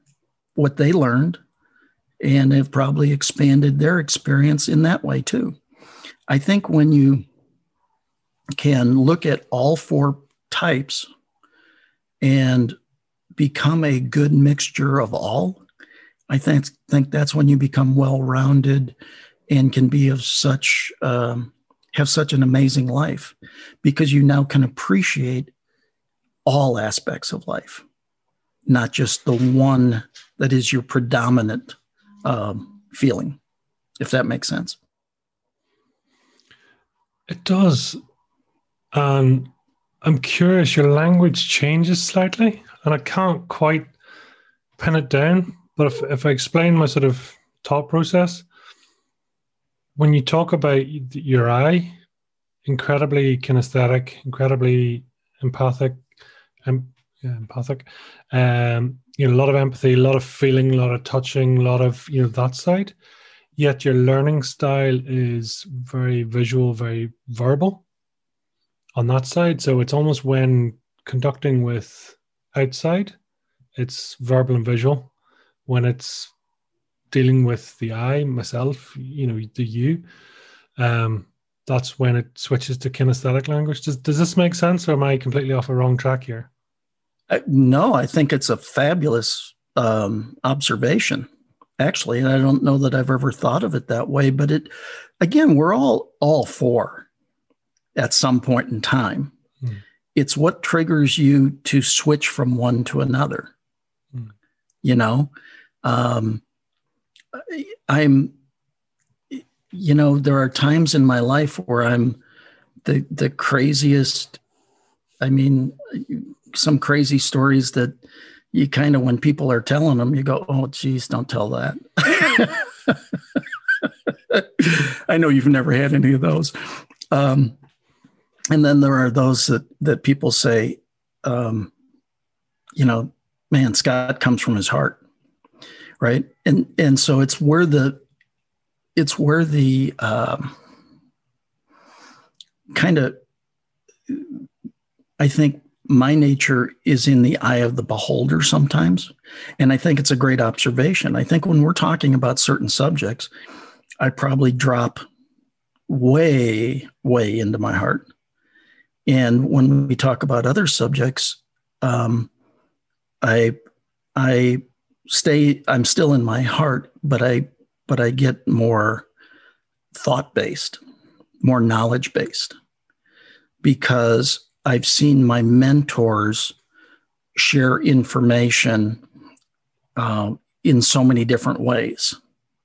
what they learned, and have probably expanded their experience in that way too. I think when you can look at all four types and become a good mixture of all, I think, think that's when you become well rounded and can be of such, um, have such an amazing life because you now can appreciate all aspects of life, not just the one that is your predominant um, feeling, if that makes sense. It does. And I'm curious, your language changes slightly, and I can't quite pin it down. But if, if I explain my sort of thought process, when you talk about your eye, incredibly kinesthetic, incredibly empathic, em, yeah, empathic, um, you know, a lot of empathy, a lot of feeling, a lot of touching, a lot of you know that side yet your learning style is very visual, very verbal on that side. So it's almost when conducting with outside, it's verbal and visual. When it's dealing with the I, myself, you know, the you, um, that's when it switches to kinesthetic language. Does, does this make sense or am I completely off a wrong track here? Uh, no, I think it's a fabulous um, observation actually and i don't know that i've ever thought of it that way but it again we're all all four at some point in time mm. it's what triggers you to switch from one to another mm. you know um, i'm you know there are times in my life where i'm the the craziest i mean some crazy stories that you kind of when people are telling them you go oh geez don't tell that i know you've never had any of those um, and then there are those that that people say um, you know man scott comes from his heart right and and so it's where the it's where the um, kind of i think my nature is in the eye of the beholder sometimes. And I think it's a great observation. I think when we're talking about certain subjects, I probably drop way, way into my heart. And when we talk about other subjects, um, I, I stay, I'm still in my heart, but I, but I get more thought based, more knowledge based, because I've seen my mentors share information uh, in so many different ways,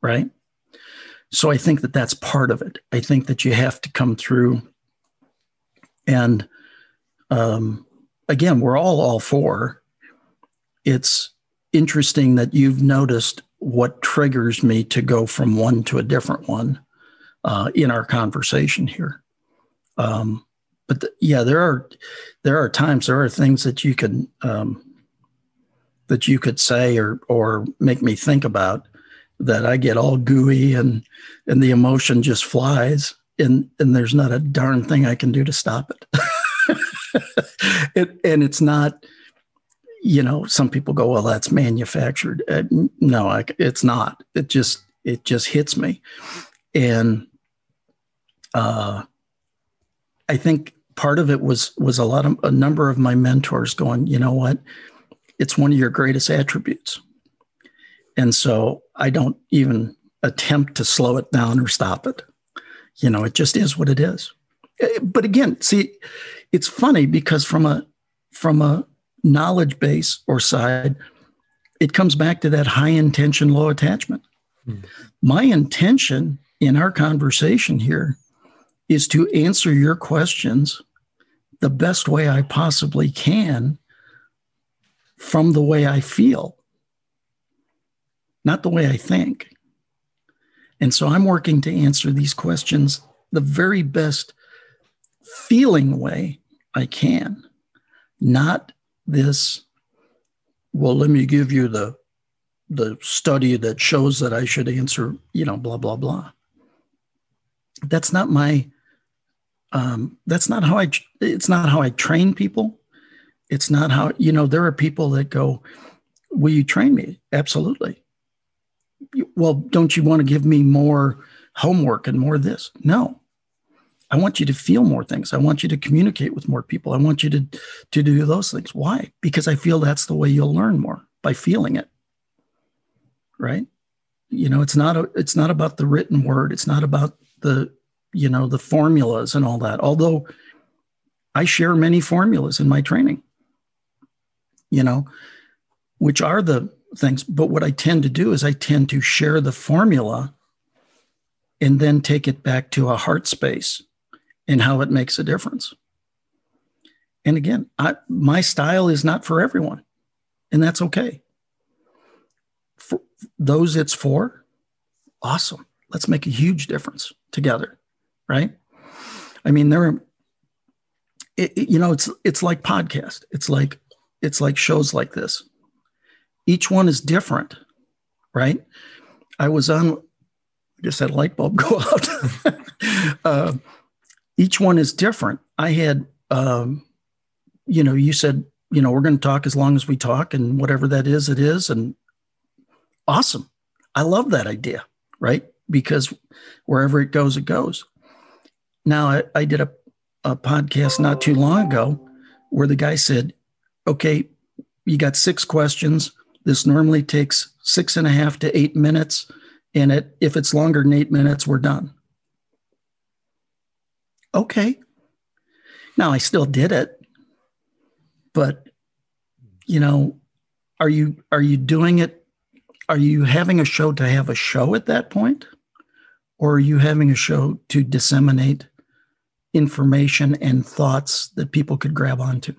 right? So I think that that's part of it. I think that you have to come through, and um, again, we're all all four. It's interesting that you've noticed what triggers me to go from one to a different one uh, in our conversation here. Um, but the, yeah, there are there are times there are things that you can um, that you could say or or make me think about that I get all gooey and and the emotion just flies and and there's not a darn thing I can do to stop it. it and it's not you know some people go well that's manufactured. Uh, no I, it's not. It just it just hits me. And uh i think part of it was was a lot of a number of my mentors going you know what? It's one of your greatest attributes. And so i don't even attempt to slow it down or stop it you know it just is what it is eh, but again see it's funny because from a from a knowledge base or side it comes back to that high intention low attachment mm. my intention in our conversation here is to answer your questions the best way I possibly can from the way I feel, not the way I think. And so I'm working to answer these questions the very best feeling way I can, not this, well, let me give you the the study that shows that I should answer, you know, blah, blah, blah. That's not my um, that's not how I. It's not how I train people. It's not how you know. There are people that go, "Will you train me?" Absolutely. Well, don't you want to give me more homework and more of this? No. I want you to feel more things. I want you to communicate with more people. I want you to to do those things. Why? Because I feel that's the way you'll learn more by feeling it. Right? You know, it's not a, it's not about the written word. It's not about the you know, the formulas and all that. Although I share many formulas in my training, you know, which are the things. But what I tend to do is I tend to share the formula and then take it back to a heart space and how it makes a difference. And again, I, my style is not for everyone, and that's okay. For those it's for, awesome. Let's make a huge difference together right? I mean, there are, it, you know, it's it's like podcast. It's like it's like shows like this. Each one is different, right? I was on, I just had a light bulb go out. uh, each one is different. I had, um, you know, you said, you know, we're going to talk as long as we talk, and whatever that is, it is, and awesome. I love that idea, right? Because wherever it goes, it goes. Now, I, I did a, a podcast not too long ago where the guy said, okay, you got six questions. This normally takes six and a half to eight minutes. And it, if it's longer than eight minutes, we're done. Okay. Now I still did it, but you know, are you are you doing it? Are you having a show to have a show at that point, or are you having a show to disseminate information and thoughts that people could grab onto.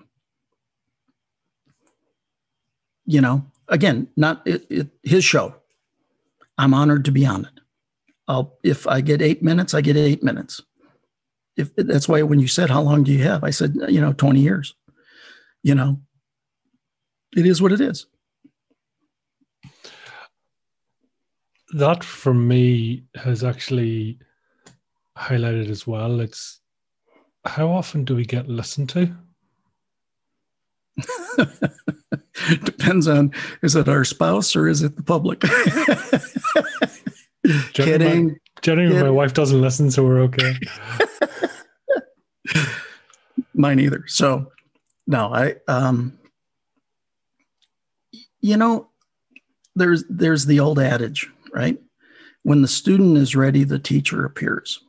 You know, again, not it, it, his show. I'm honored to be on it. I'll, if I get eight minutes, I get eight minutes. If that's why when you said how long do you have, I said you know 20 years. You know, it is what it is. That for me has actually highlighted as well. It's how often do we get listened to? Depends on is it our spouse or is it the public? Kidding. Generally, my wife doesn't listen, so we're okay. Mine either. So, no, I, um, you know, there's there's the old adage, right? When the student is ready, the teacher appears.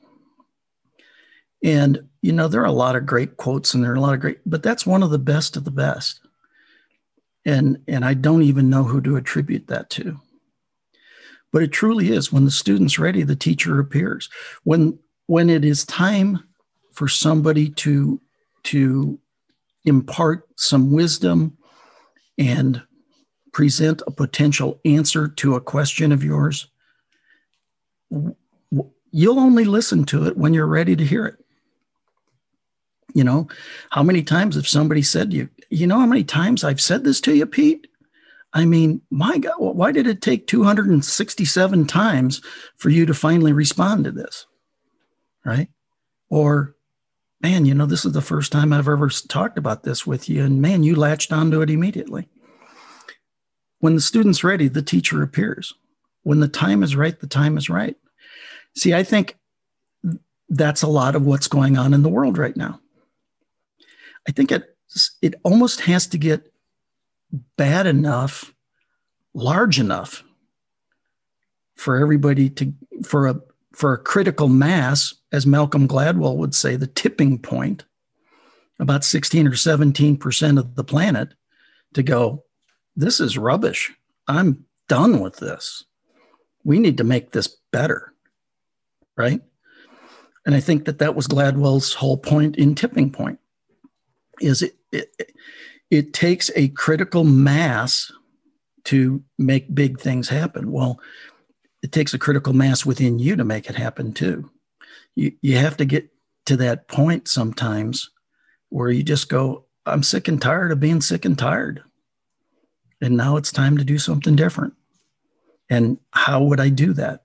And, you know, there are a lot of great quotes and there are a lot of great, but that's one of the best of the best. And, and I don't even know who to attribute that to. But it truly is when the student's ready, the teacher appears. When, when it is time for somebody to, to impart some wisdom and present a potential answer to a question of yours, you'll only listen to it when you're ready to hear it. You know, how many times have somebody said to you, you know, how many times I've said this to you, Pete? I mean, my God, why did it take 267 times for you to finally respond to this? Right? Or, man, you know, this is the first time I've ever talked about this with you. And man, you latched onto it immediately. When the student's ready, the teacher appears. When the time is right, the time is right. See, I think that's a lot of what's going on in the world right now. I think it it almost has to get bad enough, large enough for everybody to for a for a critical mass, as Malcolm Gladwell would say, the tipping point, about 16 or 17 percent of the planet, to go, this is rubbish. I'm done with this. We need to make this better. Right. And I think that that was Gladwell's whole point in Tipping Point is it, it, it takes a critical mass to make big things happen. Well, it takes a critical mass within you to make it happen too. You, you have to get to that point sometimes where you just go, I'm sick and tired of being sick and tired. And now it's time to do something different. And how would I do that?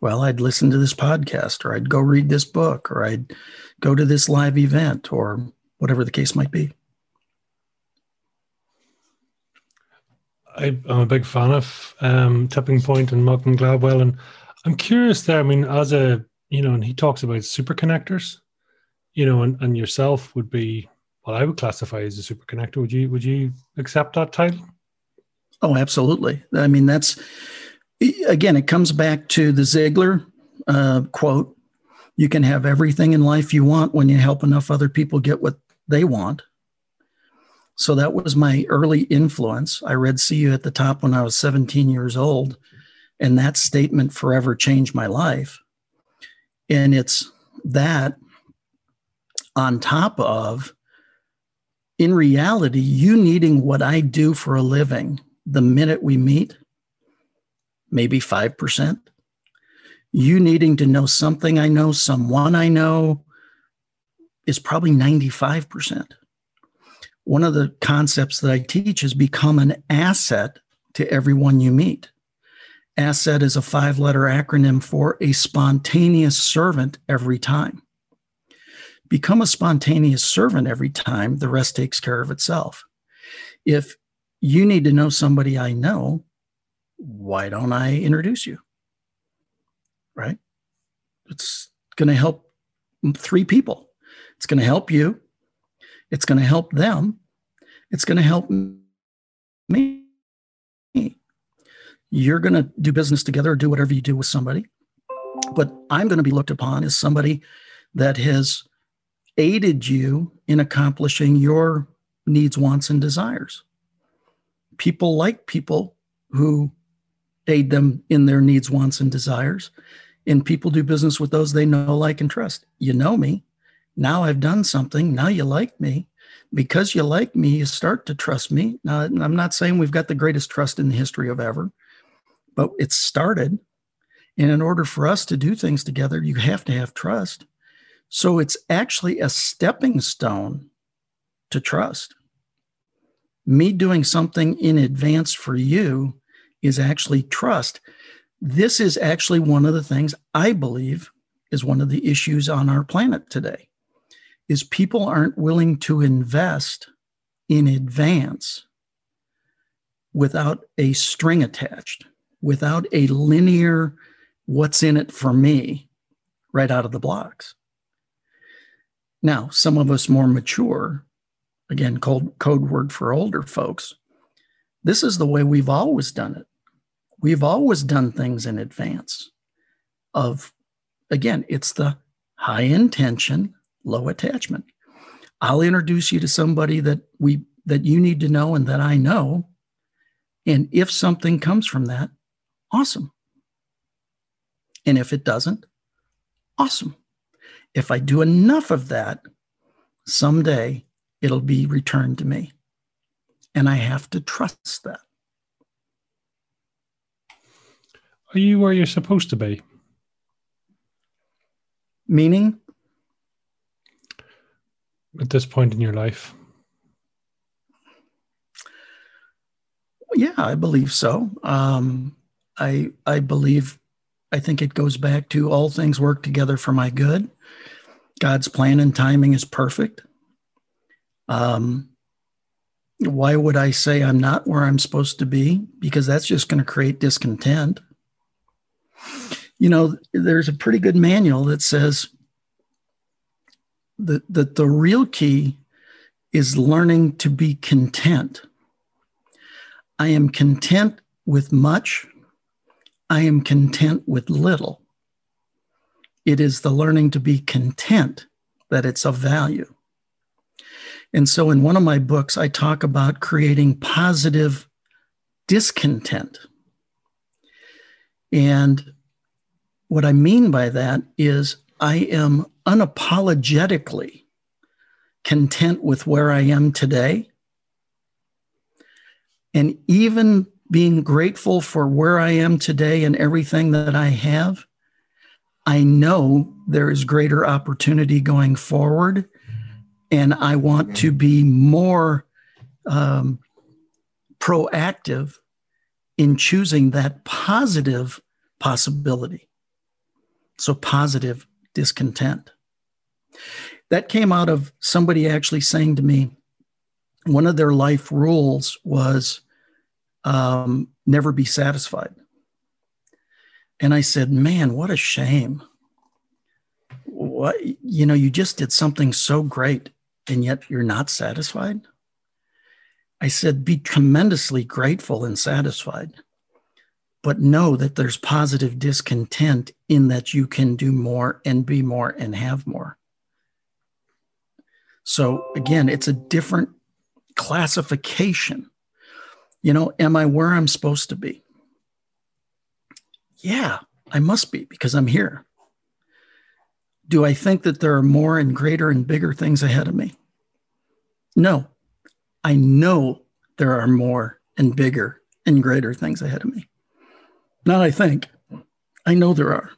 Well, I'd listen to this podcast, or I'd go read this book, or I'd go to this live event, or whatever the case might be. I, am a big fan of um, Tipping Point and Malcolm Gladwell, and I'm curious there. I mean, as a you know, and he talks about super connectors, you know, and, and yourself would be what I would classify as a super connector. Would you would you accept that title? Oh, absolutely. I mean, that's again, it comes back to the Ziglar uh, quote: "You can have everything in life you want when you help enough other people get what they want." So that was my early influence. I read See You at the Top when I was 17 years old, and that statement forever changed my life. And it's that on top of, in reality, you needing what I do for a living the minute we meet, maybe 5%. You needing to know something I know, someone I know, is probably 95% one of the concepts that I teach is become an asset to everyone you meet. Asset is a five letter acronym for a spontaneous servant every time. Become a spontaneous servant every time, the rest takes care of itself. If you need to know somebody I know, why don't I introduce you? Right? It's going to help three people. It's going to help you. It's going to help them. It's going to help me. You're going to do business together or do whatever you do with somebody. But I'm going to be looked upon as somebody that has aided you in accomplishing your needs, wants, and desires. People like people who aid them in their needs, wants, and desires. And people do business with those they know, like, and trust. You know me. Now I've done something. Now you like me. Because you like me, you start to trust me. Now, I'm not saying we've got the greatest trust in the history of ever, but it's started. And in order for us to do things together, you have to have trust. So it's actually a stepping stone to trust. Me doing something in advance for you is actually trust. This is actually one of the things I believe is one of the issues on our planet today is people aren't willing to invest in advance without a string attached, without a linear what's in it for me right out of the blocks. Now, some of us more mature, again, code, code word for older folks, this is the way we've always done it. We've always done things in advance of, again, it's the high intention, low attachment. I'll introduce you to somebody that we that you need to know and that I know. And if something comes from that, awesome. And if it doesn't, awesome. If I do enough of that, someday it'll be returned to me. And I have to trust that. Are you where you're supposed to be? Meaning? At this point in your life? Yeah, I believe so. Um, I I believe I think it goes back to all things work together for my good. God's plan and timing is perfect. Um, why would I say I'm not where I'm supposed to be? Because that's just going to create discontent. You know, there's a pretty good manual that says that, that the real key is learning to be content. I am content with much. I am content with little. It is the learning to be content that it's of value. And so in one of my books, I talk about creating positive discontent. And what I mean by that is I am unapologetically content with where I am today. And even being grateful for where I am today and everything that I have, I know there is greater opportunity going forward and I want to be more um, proactive in choosing that positive possibility. So, positive discontent. That came out of somebody actually saying to me, one of their life rules was um, never be satisfied. And I said, man, what a shame. What, you know, you just did something so great and yet you're not satisfied? I said, be tremendously grateful and satisfied, but know that there's positive discontent in that you can do more and be more and have more. So again, it's a different classification. You know, am I where I'm supposed to be? Yeah, I must be because I'm here. Do I think that there are more and greater and bigger things ahead of me? No, I know there are more and bigger and greater things ahead of me. Not I think, I know there are.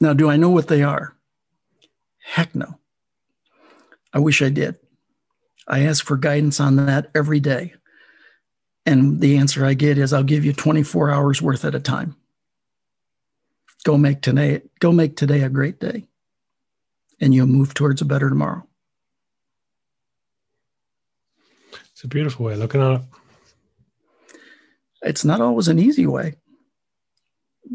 Now, do I know what they are? Heck no. I wish I did. I ask for guidance on that every day. And the answer I get is I'll give you 24 hours worth at a time. Go make today, go make today a great day and you'll move towards a better tomorrow. It's a beautiful way of looking at it. It's not always an easy way,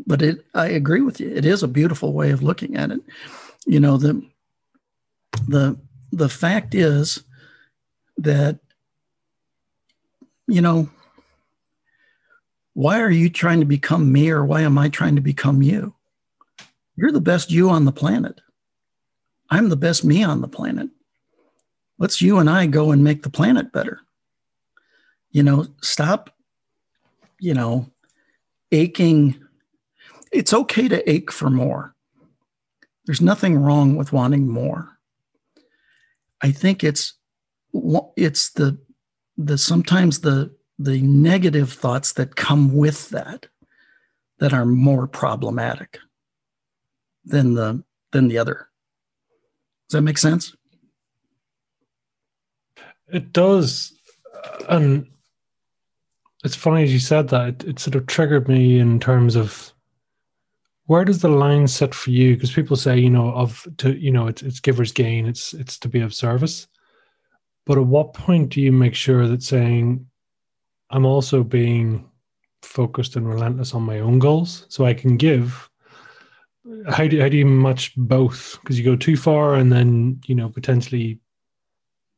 but it I agree with you. It is a beautiful way of looking at it. You know, the the the fact is that you know why are you trying to become me or why am I trying to become you? You're the best you on the planet. I'm the best me on the planet. Let's you and I go and make the planet better. You know, stop, you know, aching. It's okay to ache for more. There's nothing wrong with wanting more. I think it's it's the the sometimes the the negative thoughts that come with that that are more problematic than the than the other does that make sense? It does. And it's funny as you said that, it, it sort of triggered me in terms of where does the line sit for you? Because people say, you know, of to you know, it's it's giver's gain, it's it's to be of service. But at what point do you make sure that saying, I'm also being focused and relentless on my own goals so I can give how do how do you match both? Because you go too far, and then you know potentially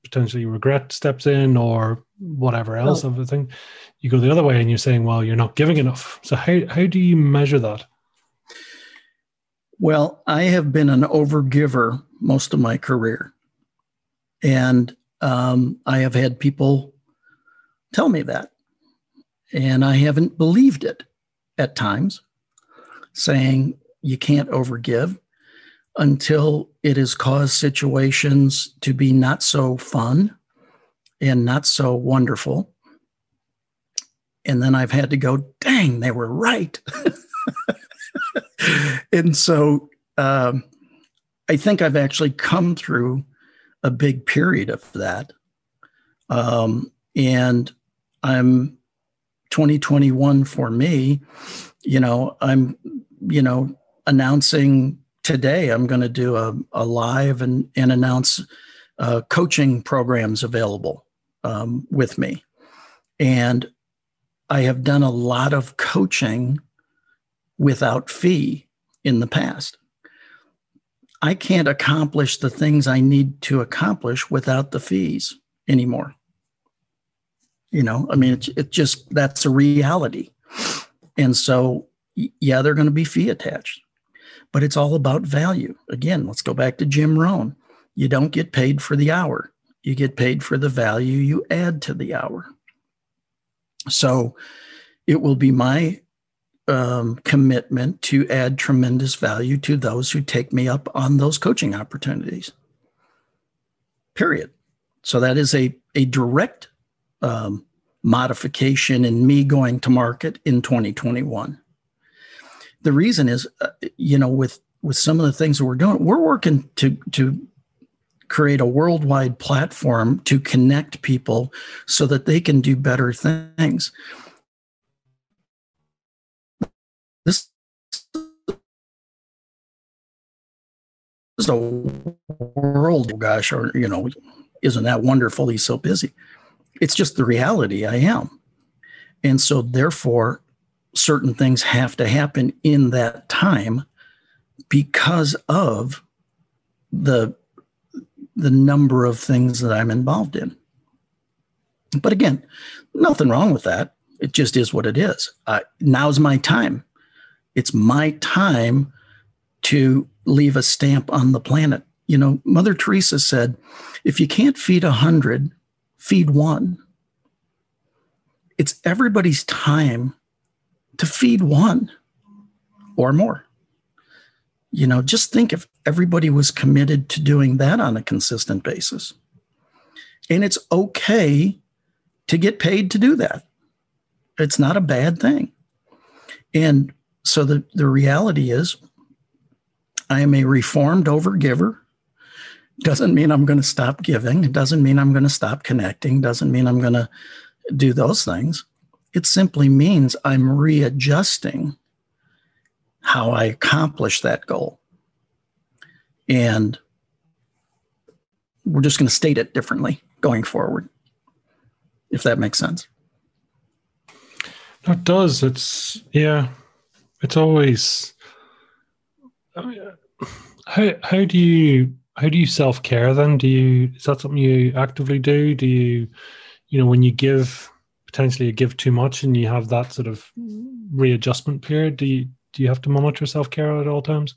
potentially regret steps in, or whatever else well, of the thing. You go the other way and you're saying, well, you're not giving enough. So how how do you measure that? Well, I have been an overgiver most of my career. And um, I have had people tell me that. And I haven't believed it at times, saying you can't overgive until it has caused situations to be not so fun and not so wonderful. And then I've had to go, dang, they were right. and so um, I think I've actually come through a big period of that. Um, and I'm 2021 for me, you know, I'm, you know, announcing today I'm going to do a, a live and, and announce uh, coaching programs available um, with me. And I have done a lot of coaching without fee in the past. I can't accomplish the things I need to accomplish without the fees anymore. You know, I mean, it's it just that's a reality. And so, yeah, they're going to be fee attached, but it's all about value. Again, let's go back to Jim Rohn. You don't get paid for the hour, you get paid for the value you add to the hour. So, it will be my um, commitment to add tremendous value to those who take me up on those coaching opportunities. Period. So that is a, a direct um, modification in me going to market in 2021. The reason is, uh, you know, with with some of the things that we're doing, we're working to to create a worldwide platform to connect people so that they can do better things. Is a world, gosh, or, you know, isn't that wonderful? He's so busy. It's just the reality I am. And so, therefore, certain things have to happen in that time because of the the number of things that I'm involved in. But again, nothing wrong with that. It just is what it is. Uh, now's my time. It's my time to leave a stamp on the planet. You know, Mother Teresa said, if you can't feed a hundred, feed one. It's everybody's time to feed one or more. You know, just think if everybody was committed to doing that on a consistent basis. And it's okay to get paid to do that. It's not a bad thing. And so the, the reality is, I am a reformed overgiver. Doesn't mean I'm going to stop giving. It doesn't mean I'm going to stop connecting. Doesn't mean I'm going to do those things. It simply means I'm readjusting how I accomplish that goal. And we're just going to state it differently going forward, if that makes sense. It does. It's, yeah, it's always Oh, how how do you how do you self care then? Do you is that something you actively do? Do you you know when you give potentially you give too much and you have that sort of readjustment period? Do you do you have to monitor self care at all times?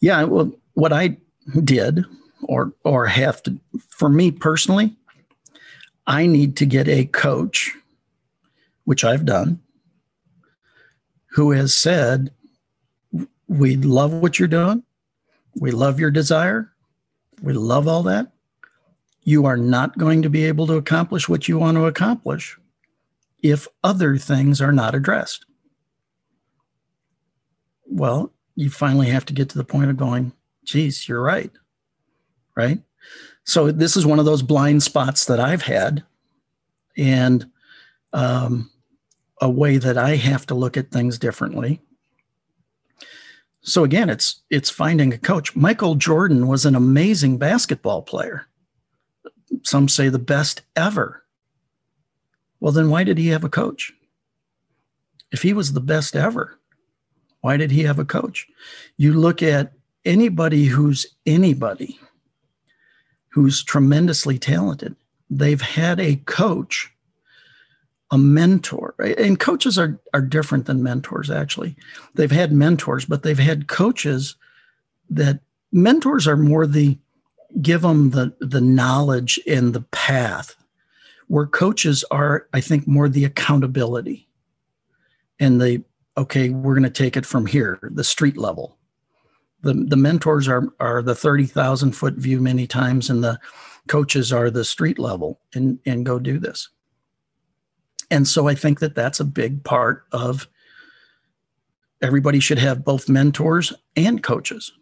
Yeah, well, what I did or or have to for me personally, I need to get a coach, which I've done, who has said, We love what you're doing. We love your desire. We love all that. You are not going to be able to accomplish what you want to accomplish if other things are not addressed. Well, you finally have to get to the point of going, geez, you're right. Right. So this is one of those blind spots that I've had. And um, a way that I have to look at things differently. So again, it's it's finding a coach. Michael Jordan was an amazing basketball player. Some say the best ever. Well, then why did he have a coach? If he was the best ever, why did he have a coach? You look at anybody who's anybody who's tremendously talented, they've had a coach, a mentor, and coaches are are different than mentors. Actually, they've had mentors, but they've had coaches that mentors are more the give them the the knowledge and the path where coaches are i think more the accountability. And the okay we're going to take it from here the street level. The the mentors are are the 30,000 foot view many times and the coaches are the street level and and go do this and so i think that that's a big part of everybody should have both mentors and coaches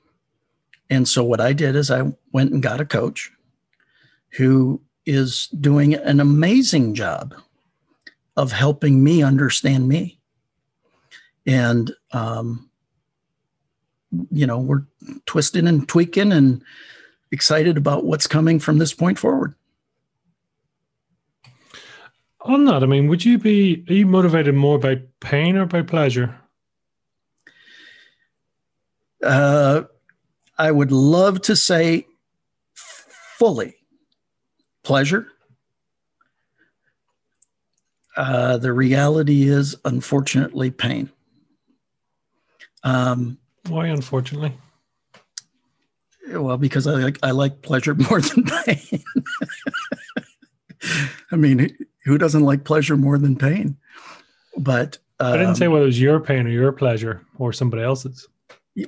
and so what I did is I went and got a coach who is doing an amazing job of helping me understand me. And, um, you know, we're twisting and tweaking and excited about what's coming from this point forward. On that, I mean, would you be, are you motivated more by pain or by pleasure? Uh, I would love to say fully pleasure. Uh, the reality is, unfortunately, pain. Um, Why, unfortunately? Well, because I like I like pleasure more than pain. I mean, who doesn't like pleasure more than pain? But um, I didn't say um, whether it was your pain or your pleasure or somebody else's.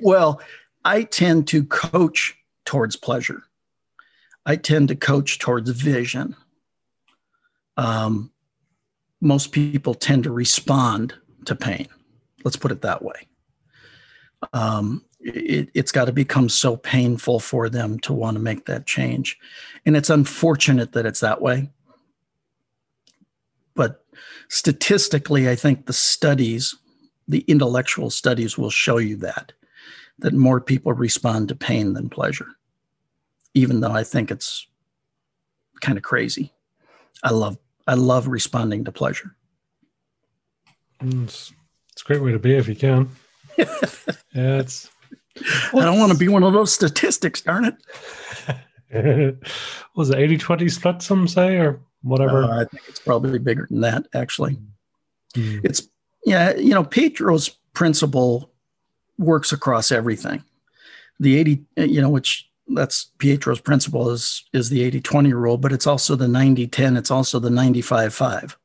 Well, I tend to coach towards pleasure. I tend to coach towards vision. Um, most people tend to respond to pain. Let's put it that way. Um, it, has got to become so painful for them to want to make that change. And it's unfortunate that it's that way. Statistically, I think the studies, the intellectual studies will show you that that more people respond to pain than pleasure, even though I think it's kind of crazy. I love I love responding to pleasure. Mm, it's, it's a great way to be if you can. yeah, it's. I don't want to be one of those statistics, darn it. was it 80 20 split, some say, or whatever? Uh, I think it's probably bigger than that, actually. Mm. It's, yeah, you know, Pareto's principle works across everything. The 80, you know, which that's Pareto's principle is is the 80-20 rule, but it's also the 90-10, it's also the 95-5.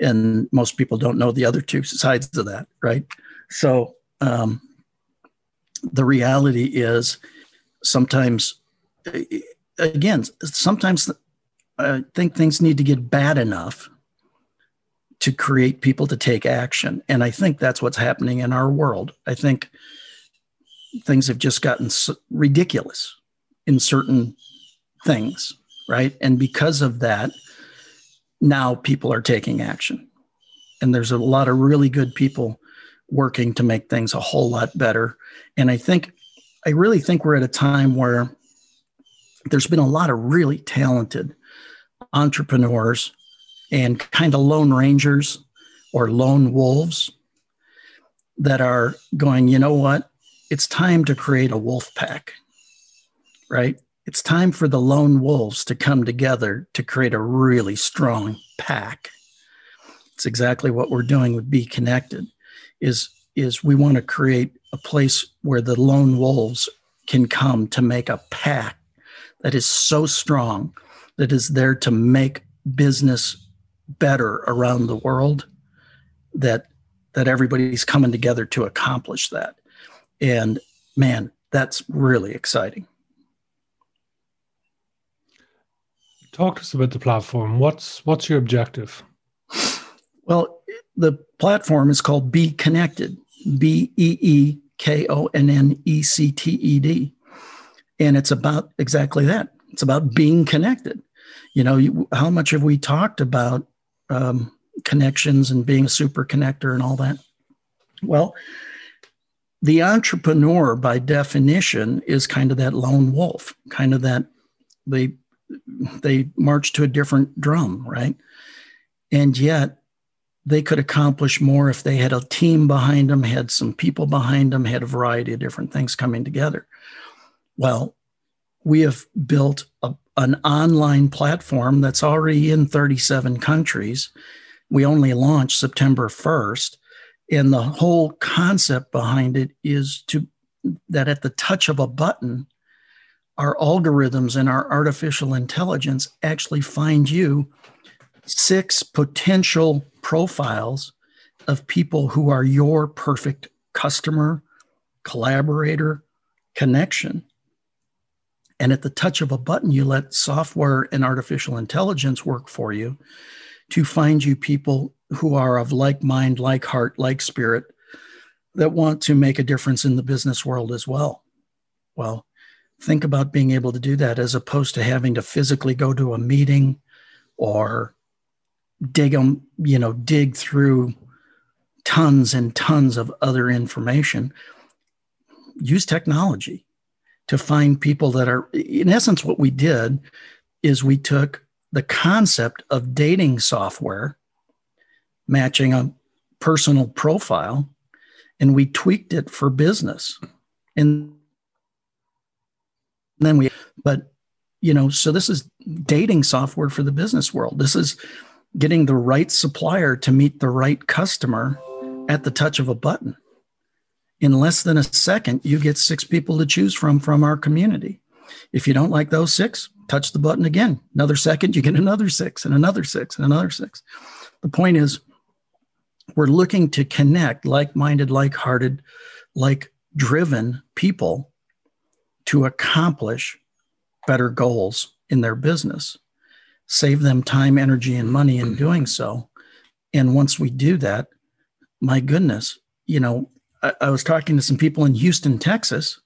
And most people don't know the other two sides of that, right? So um, the reality is sometimes again, sometimes I think things need to get bad enough to create people to take action. And I think that's what's happening in our world. I think things have just gotten ridiculous in certain things, right? And because of that, now people are taking action. And there's a lot of really good people working to make things a whole lot better. And I think, I really think we're at a time where there's been a lot of really talented entrepreneurs and kind of lone rangers or lone wolves that are going, you know what? It's time to create a wolf pack, right? It's time for the lone wolves to come together to create a really strong pack. It's exactly what we're doing with beeKonnected. Is is we want to create a place where the lone wolves can come to make a pack that is so strong that is there to make business better around the world that that everybody's coming together to accomplish that. And man that's really exciting. Talk to us about the platform. What's what's your objective? Well the platform is called beeKonnected b e e k o n n e c t e d. And it's about exactly that it's about being connected you know you, how much have we talked about um, connections and being a super connector and all that. Well, the entrepreneur, by definition, is kind of that lone wolf, kind of that they they march to a different drum, right? And yet they could accomplish more if they had a team behind them, had some people behind them, had a variety of different things coming together. Well, we have built a, an online platform that's already in 37 countries. We only launched September 1st. And the whole concept behind it is to that at the touch of a button, our algorithms and our artificial intelligence actually find you six potential profiles of people who are your perfect customer, collaborator, connection. And at the touch of a button, you let software and artificial intelligence work for you to find you people who are of like mind, like heart, like spirit that want to make a difference in the business world as well. Well, think about being able to do that as opposed to having to physically go to a meeting or dig them, you know, dig through tons and tons of other information. Use technology to find people that are, in essence, what we did is we took the concept of dating software, matching a personal profile, and we tweaked it for business. And then we, but, you know, so this is dating software for the business world. This is getting the right supplier to meet the right customer at the touch of a button. In less than a second, you get six people to choose from from our community. If you don't like those six, touch the button again. Another second, you get another six and another six and another six. The point is, we're looking to connect like minded, like hearted, like driven people to accomplish better goals in their business, save them time, energy, and money in doing so. And once we do that, my goodness, you know, I, was talking to some people in Houston, Texas,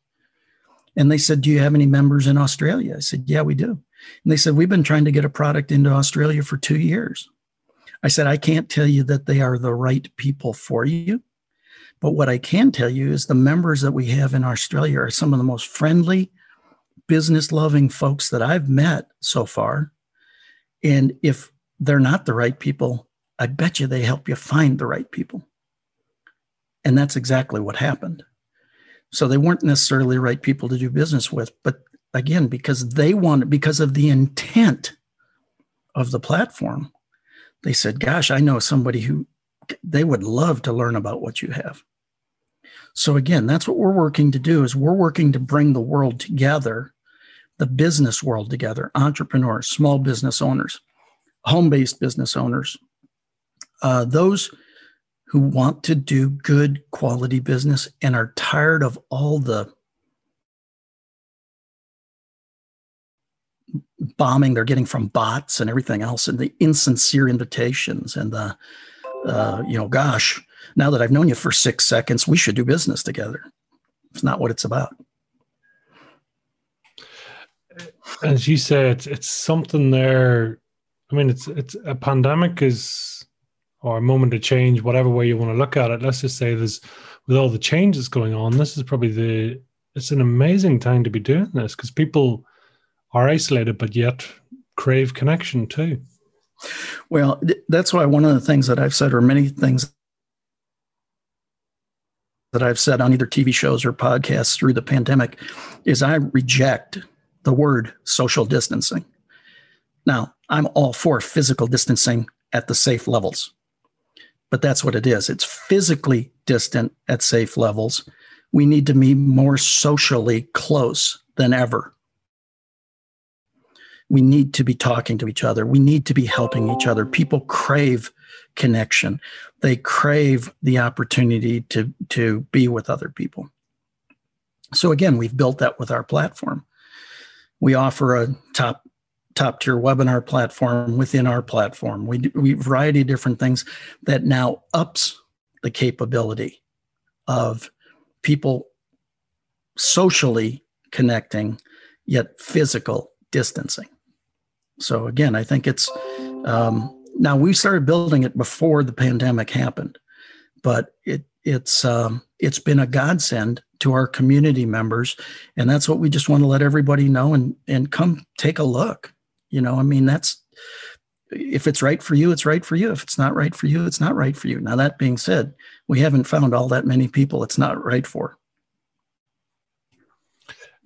and they said, Do you have any members in Australia? I said, Yeah, we do. And they said, We've been trying to get a product into Australia for two years. I said, I can't tell you that they are the right people for you. But what I can tell you is the members that we have in Australia are some of the most friendly, business loving folks that I've met so far. And if they're not the right people, I bet you they help you find the right people. And that's exactly what happened. So they weren't necessarily the right people to do business with, but again, because they wanted, because of the intent of the platform, they said, Gosh, I know somebody who they would love to learn about what you have. So again, that's what we're working to do is we're working to bring the world together, the business world together, entrepreneurs, small business owners, home-based business owners, uh, those who want to do good quality business and are tired of all the bombing they're getting from bots and everything else and the insincere invitations and the uh, you know gosh now that i've known you for six seconds we should do business together. It's not what it's about. As you say it's it's something there. I mean it's it's a pandemic is or a moment of change, whatever way you want to look at it. Let's just say there's with all the changes going on, this is probably the it's an amazing time to be doing this because people are isolated but yet crave connection too. Well, that's why one of the things that I've said, or many things that I've said on either TV shows or podcasts through the pandemic, is I reject the word social distancing. Now, I'm all for physical distancing at the safe levels but that's what it is. It's physically distant at safe levels. We need to be more socially close than ever. We need to be talking to each other. We need to be helping each other. People crave connection. They crave the opportunity to, to be with other people. So, again, we've built that with our platform. We offer a top top tier webinar platform within our platform. We do we variety of different things that now ups the capability of people socially connecting yet physical distancing. So again, I think it's um, now we started building it before the pandemic happened, but it it's um, it's been a godsend to our community members, and that's what we just want to let everybody know and and come take a look. You know, I mean, that's if it's right for you, it's right for you. If it's not right for you, it's not right for you. Now, that being said, we haven't found all that many people it's not right for.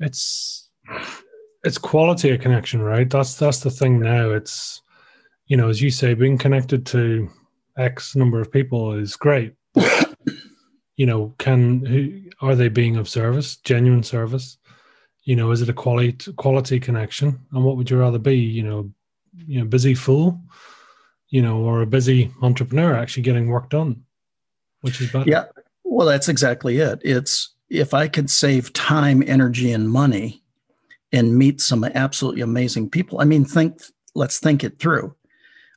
It's it's quality of connection, right? That's that's the thing now. It's you know, as you say, being connected to X number of people is great. you know, can who are they being of service, genuine service? You know, is it a quality quality connection? And what would you rather be? You know, you know, busy fool, you know, or a busy entrepreneur actually getting work done, which is better. Yeah, well, that's exactly it. It's if I could save time, energy, and money, and meet some absolutely amazing people. I mean, think. Let's think it through.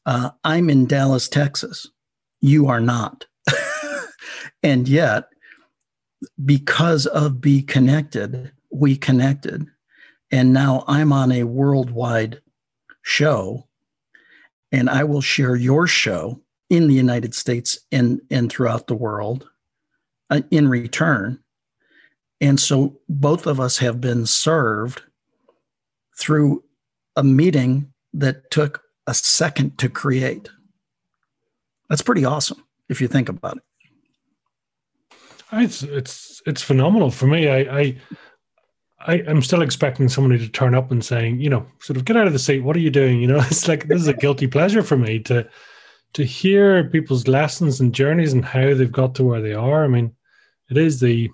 Uh, I'm in Dallas, Texas. You are not. and yet, because of beeKonnected, we connected. And now I'm on a worldwide show, and I will share your show in the United States and, and throughout the world uh, in return. And so both of us have been served through a meeting that took a second to create. That's pretty awesome if you think about it. It's it's it's phenomenal for me. I I I am still expecting somebody to turn up and saying, you know, sort of get out of the seat. What are you doing? You know, it's like this is a guilty pleasure for me to to hear people's lessons and journeys and how they've got to where they are. I mean, it is the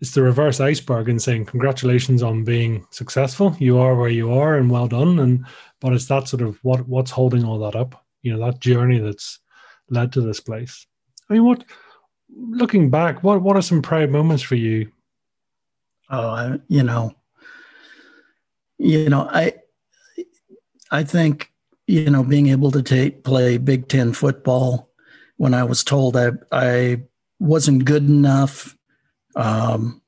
it's the reverse iceberg and saying congratulations on being successful. You are where you are and well done. And but it's that sort of what what's holding all that up. You know, that journey that's led to this place. I mean, what looking back, what what are some proud moments for you? Oh, I, you know, you know, I I think you know being able to take play Big Ten football when I was told I I wasn't good enough. Um,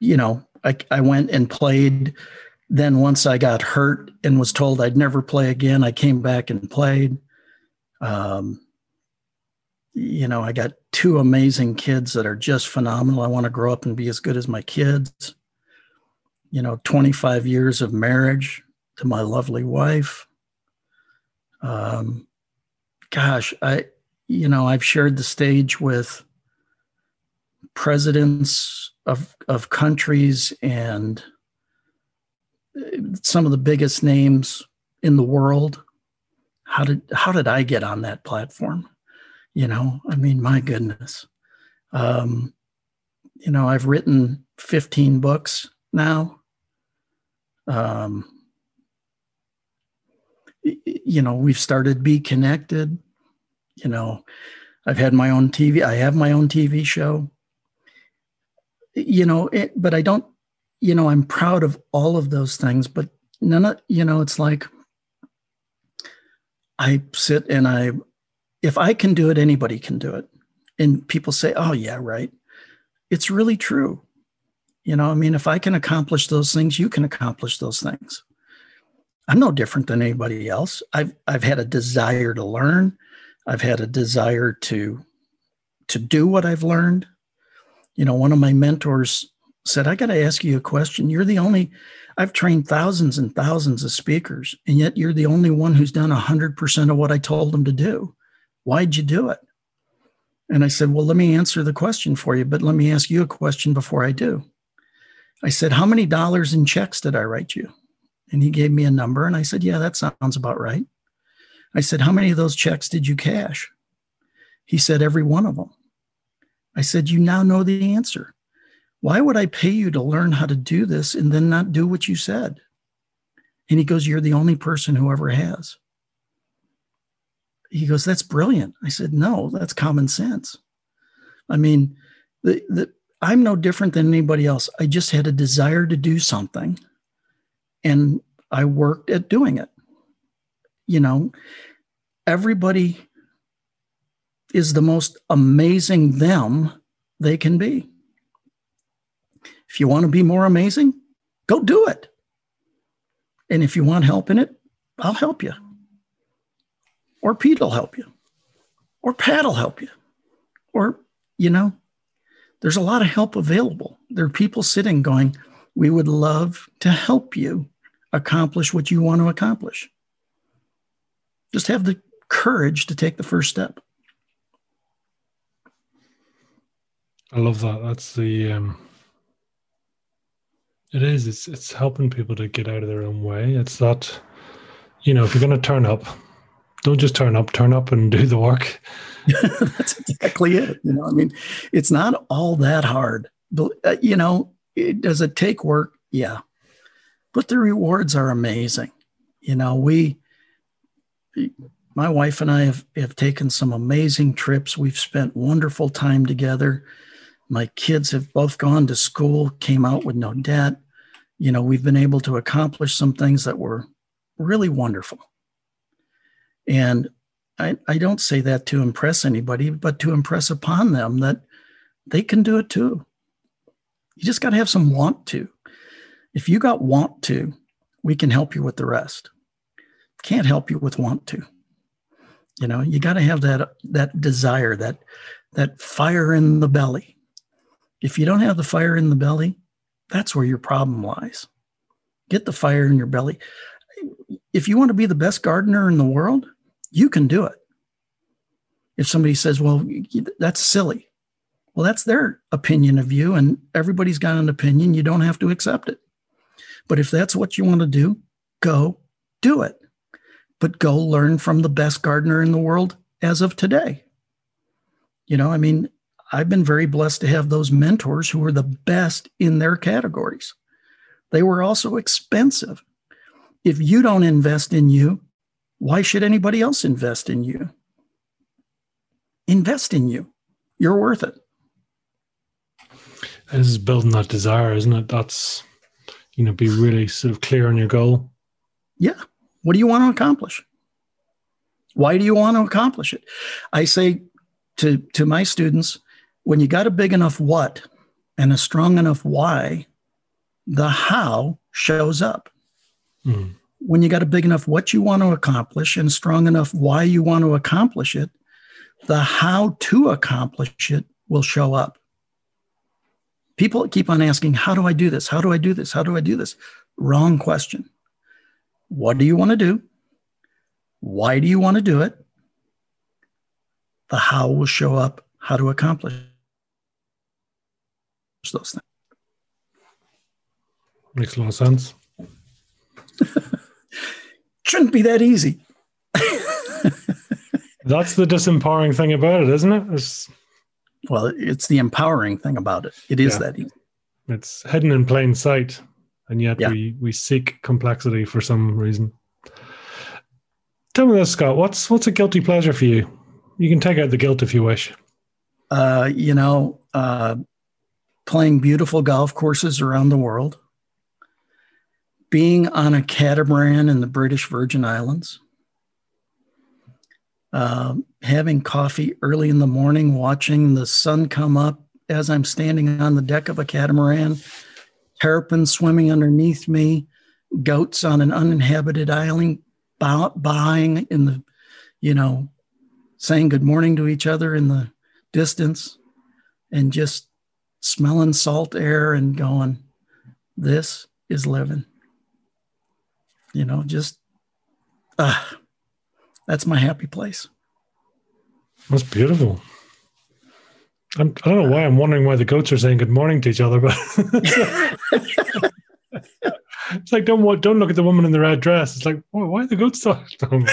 you know, I, I went and played. Then once I got hurt and was told I'd never play again, I came back and played. Um, you know, I got two amazing kids that are just phenomenal. I want to grow up and be as good as my kids. You know, 25 years of marriage to my lovely wife. Um, gosh, I you know, I've shared the stage with presidents of of countries and some of the biggest names in the world. How did how did I get on that platform? You know, I mean, my goodness. Um, you know, I've written 15 books now. Um, you know, we've started beeKonnected you know i've had my own tv i have my own tv show you know it, but i don't you know i'm proud of all of those things but none of you know it's like i sit and i if i can do it anybody can do it and people say oh yeah right it's really true you know i mean if i can accomplish those things you can accomplish those things i'm no different than anybody else i've i've had a desire to learn I've had a desire to to do what I've learned. You know, one of my mentors said, I got to ask you a question. You're the only, I've trained thousands and thousands of speakers, and yet you're the only one who's done 100% of what I told them to do. Why'd you do it? And I said, Well, let me answer the question for you, but let me ask you a question before I do. I said, How many dollars in checks did I write you? And he gave me a number, and I said, Yeah, that sounds about right. I said, How many of those checks did you cash? He said, Every one of them. I said, You now know the answer. Why would I pay you to learn how to do this and then not do what you said? And he goes, You're the only person who ever has. He goes, That's brilliant. I said, No, that's common sense. I mean, the, the, I'm no different than anybody else. I just had a desire to do something and I worked at doing it you know, everybody is the most amazing them they can be. If you want to be more amazing, go do it. And if you want help in it, I'll help you. Or Pete will help you. Or Pat will help you. Or, you know, there's a lot of help available. There are people sitting going, we would love to help you accomplish what you want to accomplish. Just have the courage to take the first step. I love that. That's the um It is. It's it's helping people to get out of their own way. It's that, you know, if you're going to turn up, don't just turn up. Turn up and do the work. That's exactly it. You know, I mean, it's not all that hard. Uh, you know, it, does it take work? Yeah, but the rewards are amazing. You know, we, my wife and I have, have taken some amazing trips. We've spent wonderful time together. My kids have both gone to school, came out with no debt. You know, we've been able to accomplish some things that were really wonderful. And I, I don't say that to impress anybody, but to impress upon them that they can do it too. You just got to have some want to. If you got want to, we can help you with the rest. Can't help you with want to. You know, you got to have that that desire, that that fire in the belly. If you don't have the fire in the belly, that's where your problem lies. Get the fire in your belly. If you want to be the best gardener in the world, you can do it. If somebody says, well, that's silly, well, that's their opinion of you, and everybody's got an opinion. You don't have to accept it. But if that's what you want to do, go do it. But go learn from the best gardener in the world as of today. You know, I mean, I've been very blessed to have those mentors who were the best in their categories. They were also expensive. If you don't invest in you, why should anybody else invest in you? Invest in you. You're worth it. This is building that desire, isn't it? That's, you know, be really sort of clear on your goal. Yeah. What do you want to accomplish? Why do you want to accomplish it? I say to, to my students, when you got a big enough what and a strong enough why, the how shows up. Mm when you got a big enough what you want to accomplish and strong enough why you want to accomplish it, the how to accomplish it will show up. People keep on asking, How do I do this? How do I do this? How do I do this? Wrong question. What do you want to do? Why do you want to do it? The how will show up, how to accomplish those things. Makes a lot of sense. shouldn't be that easy. That's the disempowering thing about it, isn't it? It's, well, it's the empowering thing about it. It is yeah. that easy. It's hidden in plain sight, and yet yeah. we we seek complexity for some reason. Tell me this, Scott. What's what's a guilty pleasure for you? You can take out the guilt if you wish. Uh, you know, uh, playing beautiful golf courses around the world being on a catamaran in the British Virgin Islands, uh, having coffee early in the morning, watching the sun come up as I'm standing on the deck of a catamaran, terrapins swimming underneath me, goats on an uninhabited island buying in the, you know, saying good morning to each other in the distance, and just smelling salt air and going, this is living you know, just uh, that's my happy place. That's beautiful. I'm, I do not know why I'm wondering why the goats are saying good morning to each other, but it's like don't don't look at the woman in the red dress. It's like why are the goats talking?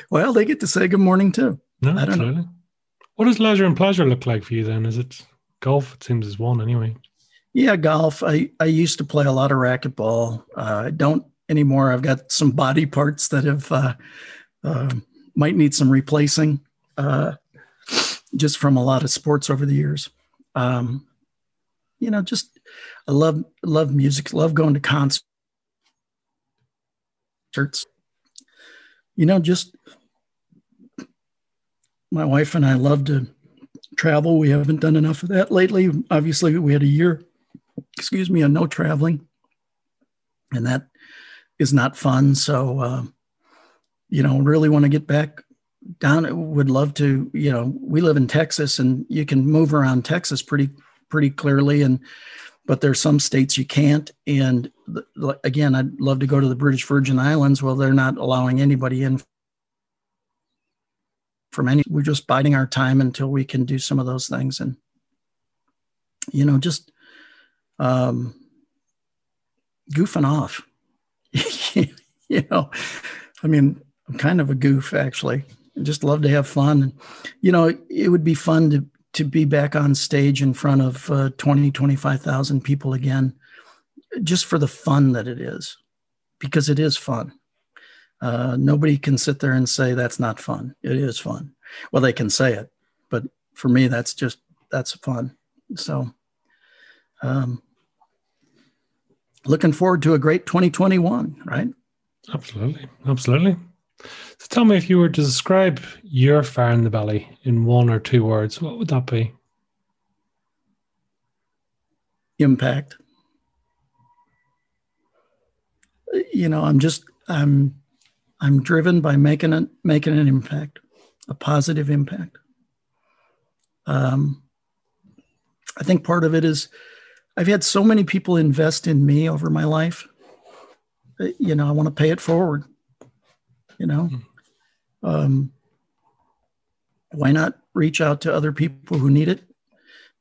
well, they get to say good morning too. No, I don't know. What does leisure and pleasure look like for you then? Is it golf? It seems is one anyway. Yeah, golf. I, I used to play a lot of racquetball. Uh, I don't anymore. I've got some body parts that have uh, uh, might need some replacing uh, just from a lot of sports over the years. Um, you know, just I love love music. Love going to concerts. You know, just my wife and I love to travel. We haven't done enough of that lately. Obviously, we had a year excuse me, a no traveling. And that is not fun. So, uh, you know, really want to get back down. Would love to, you know, we live in Texas and you can move around Texas pretty, pretty clearly. And, but there's some states you can't. And the, again, I'd love to go to the British Virgin Islands. Well, they're not allowing anybody in from any, we're just biding our time until we can do some of those things. And, you know, just um, goofing off. you know, I mean, I'm kind of a goof actually. I just love to have fun. You know, it would be fun to to be back on stage in front of uh, 20, 25,000 people again, just for the fun that it is, because it is fun. Uh, nobody can sit there and say that's not fun. It is fun. Well, they can say it, but for me, that's just that's fun. So, um, looking forward to a great 2021, right? Absolutely. Absolutely. So tell me if you were to describe your fire in the belly in one or two words, what would that be? Impact. You know, I'm just I'm I'm driven by making it making an impact, a positive impact. Um, I think part of it is I've had so many people invest in me over my life. You know, I want to pay it forward. You know, hmm. um, why not reach out to other people who need it,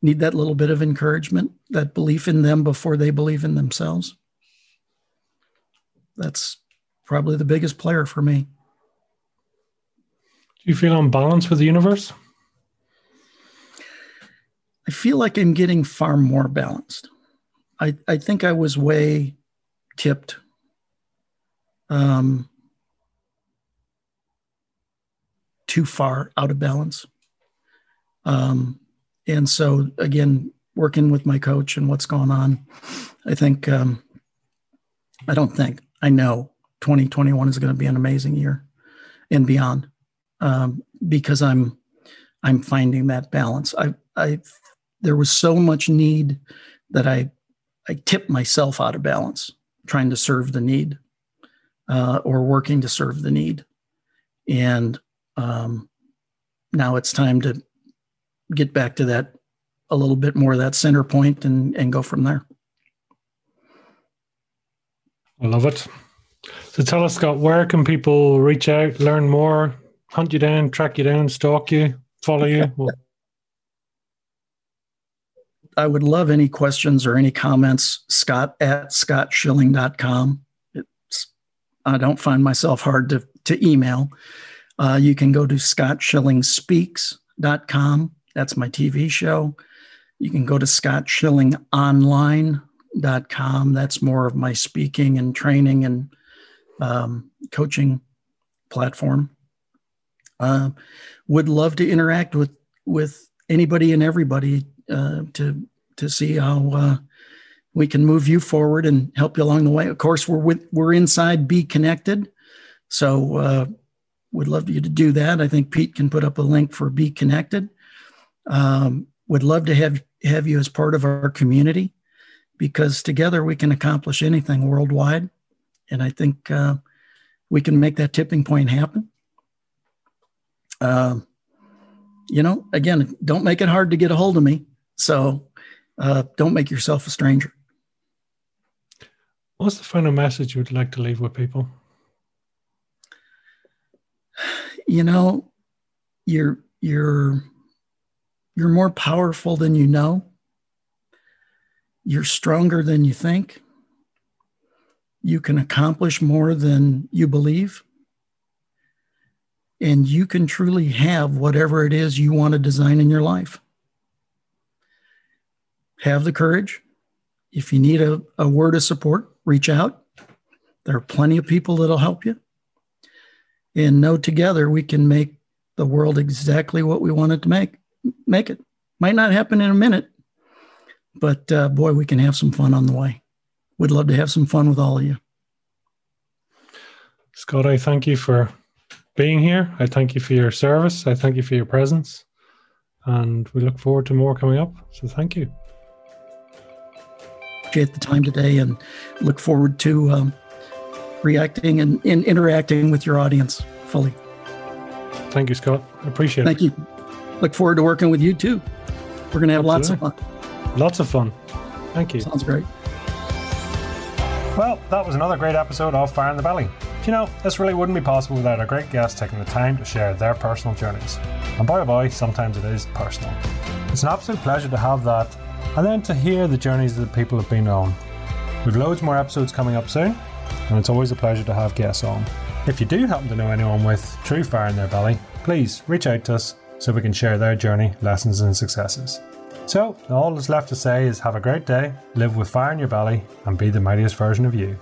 need that little bit of encouragement, that belief in them before they believe in themselves? That's probably the biggest player for me. Do you feel on balance with the universe? I feel like I'm getting far more balanced. I, I think I was way tipped. Um, too far out of balance. Um, and so, again, working with my coach and what's going on, I think, um, I don't think, I know 2021 is going to be an amazing year and beyond um, because I'm, I'm finding that balance. I, I there was so much need that I I tipped myself out of balance trying to serve the need uh, or working to serve the need, and um, now it's time to get back to that a little bit more of that center point and and go from there. I love it. So tell us, Scott, where can people reach out, learn more, hunt you down, track you down, stalk you, follow you? I would love any questions or any comments. Scott at scottschilling.com. It's, I don't find myself hard to, to email. Uh, you can go to scottschillingspeaks.com. That's my TV show. You can go to scottschillingonline.com. That's more of my speaking and training and um, coaching platform. Uh, would love to interact with with anybody and everybody uh, to to see how uh, we can move you forward and help you along the way. Of course, we're with we're inside beeKonnected, so uh, would love you to do that. I think Pete can put up a link for beeKonnected. Um, would love to have have you as part of our community because together we can accomplish anything worldwide, and I think uh, we can make that tipping point happen. Uh, you know, again, don't make it hard to get a hold of me. So uh, don't make yourself a stranger. What's the final message you would like to leave with people? You know, you're you're you're more powerful than you know. You're stronger than you think. You can accomplish more than you believe. And you can truly have whatever it is you want to design in your life have the courage. If you need a, a word of support, reach out. There are plenty of people that'll help you. And know together we can make the world exactly what we want it to make. Make it. Might not happen in a minute, but uh, boy, we can have some fun on the way. We'd love to have some fun with all of you. Scott, I thank you for being here. I thank you for your service. I thank you for your presence. And we look forward to more coming up. So thank you appreciate the time today and look forward to um, reacting and, and, interacting with your audience fully. Thank you, Scott. I appreciate Thank it. Thank you. Look forward to working with you too. We're going to have Absolutely. lots of fun. Lots of fun. Thank you. Sounds great. Well, that was another great episode of Fire in the Belly. You know, this really wouldn't be possible without our great guests taking the time to share their personal journeys. And boy, oh boy, sometimes it is personal. It's an absolute pleasure to have that and then to hear the journeys that people have been on. We've loads more episodes coming up soon, and it's always a pleasure to have guests on. If you do happen to know anyone with true fire in their belly, please reach out to us so we can share their journey, lessons, and successes. So, all that's left to say is have a great day, live with fire in your belly, and be the mightiest version of you.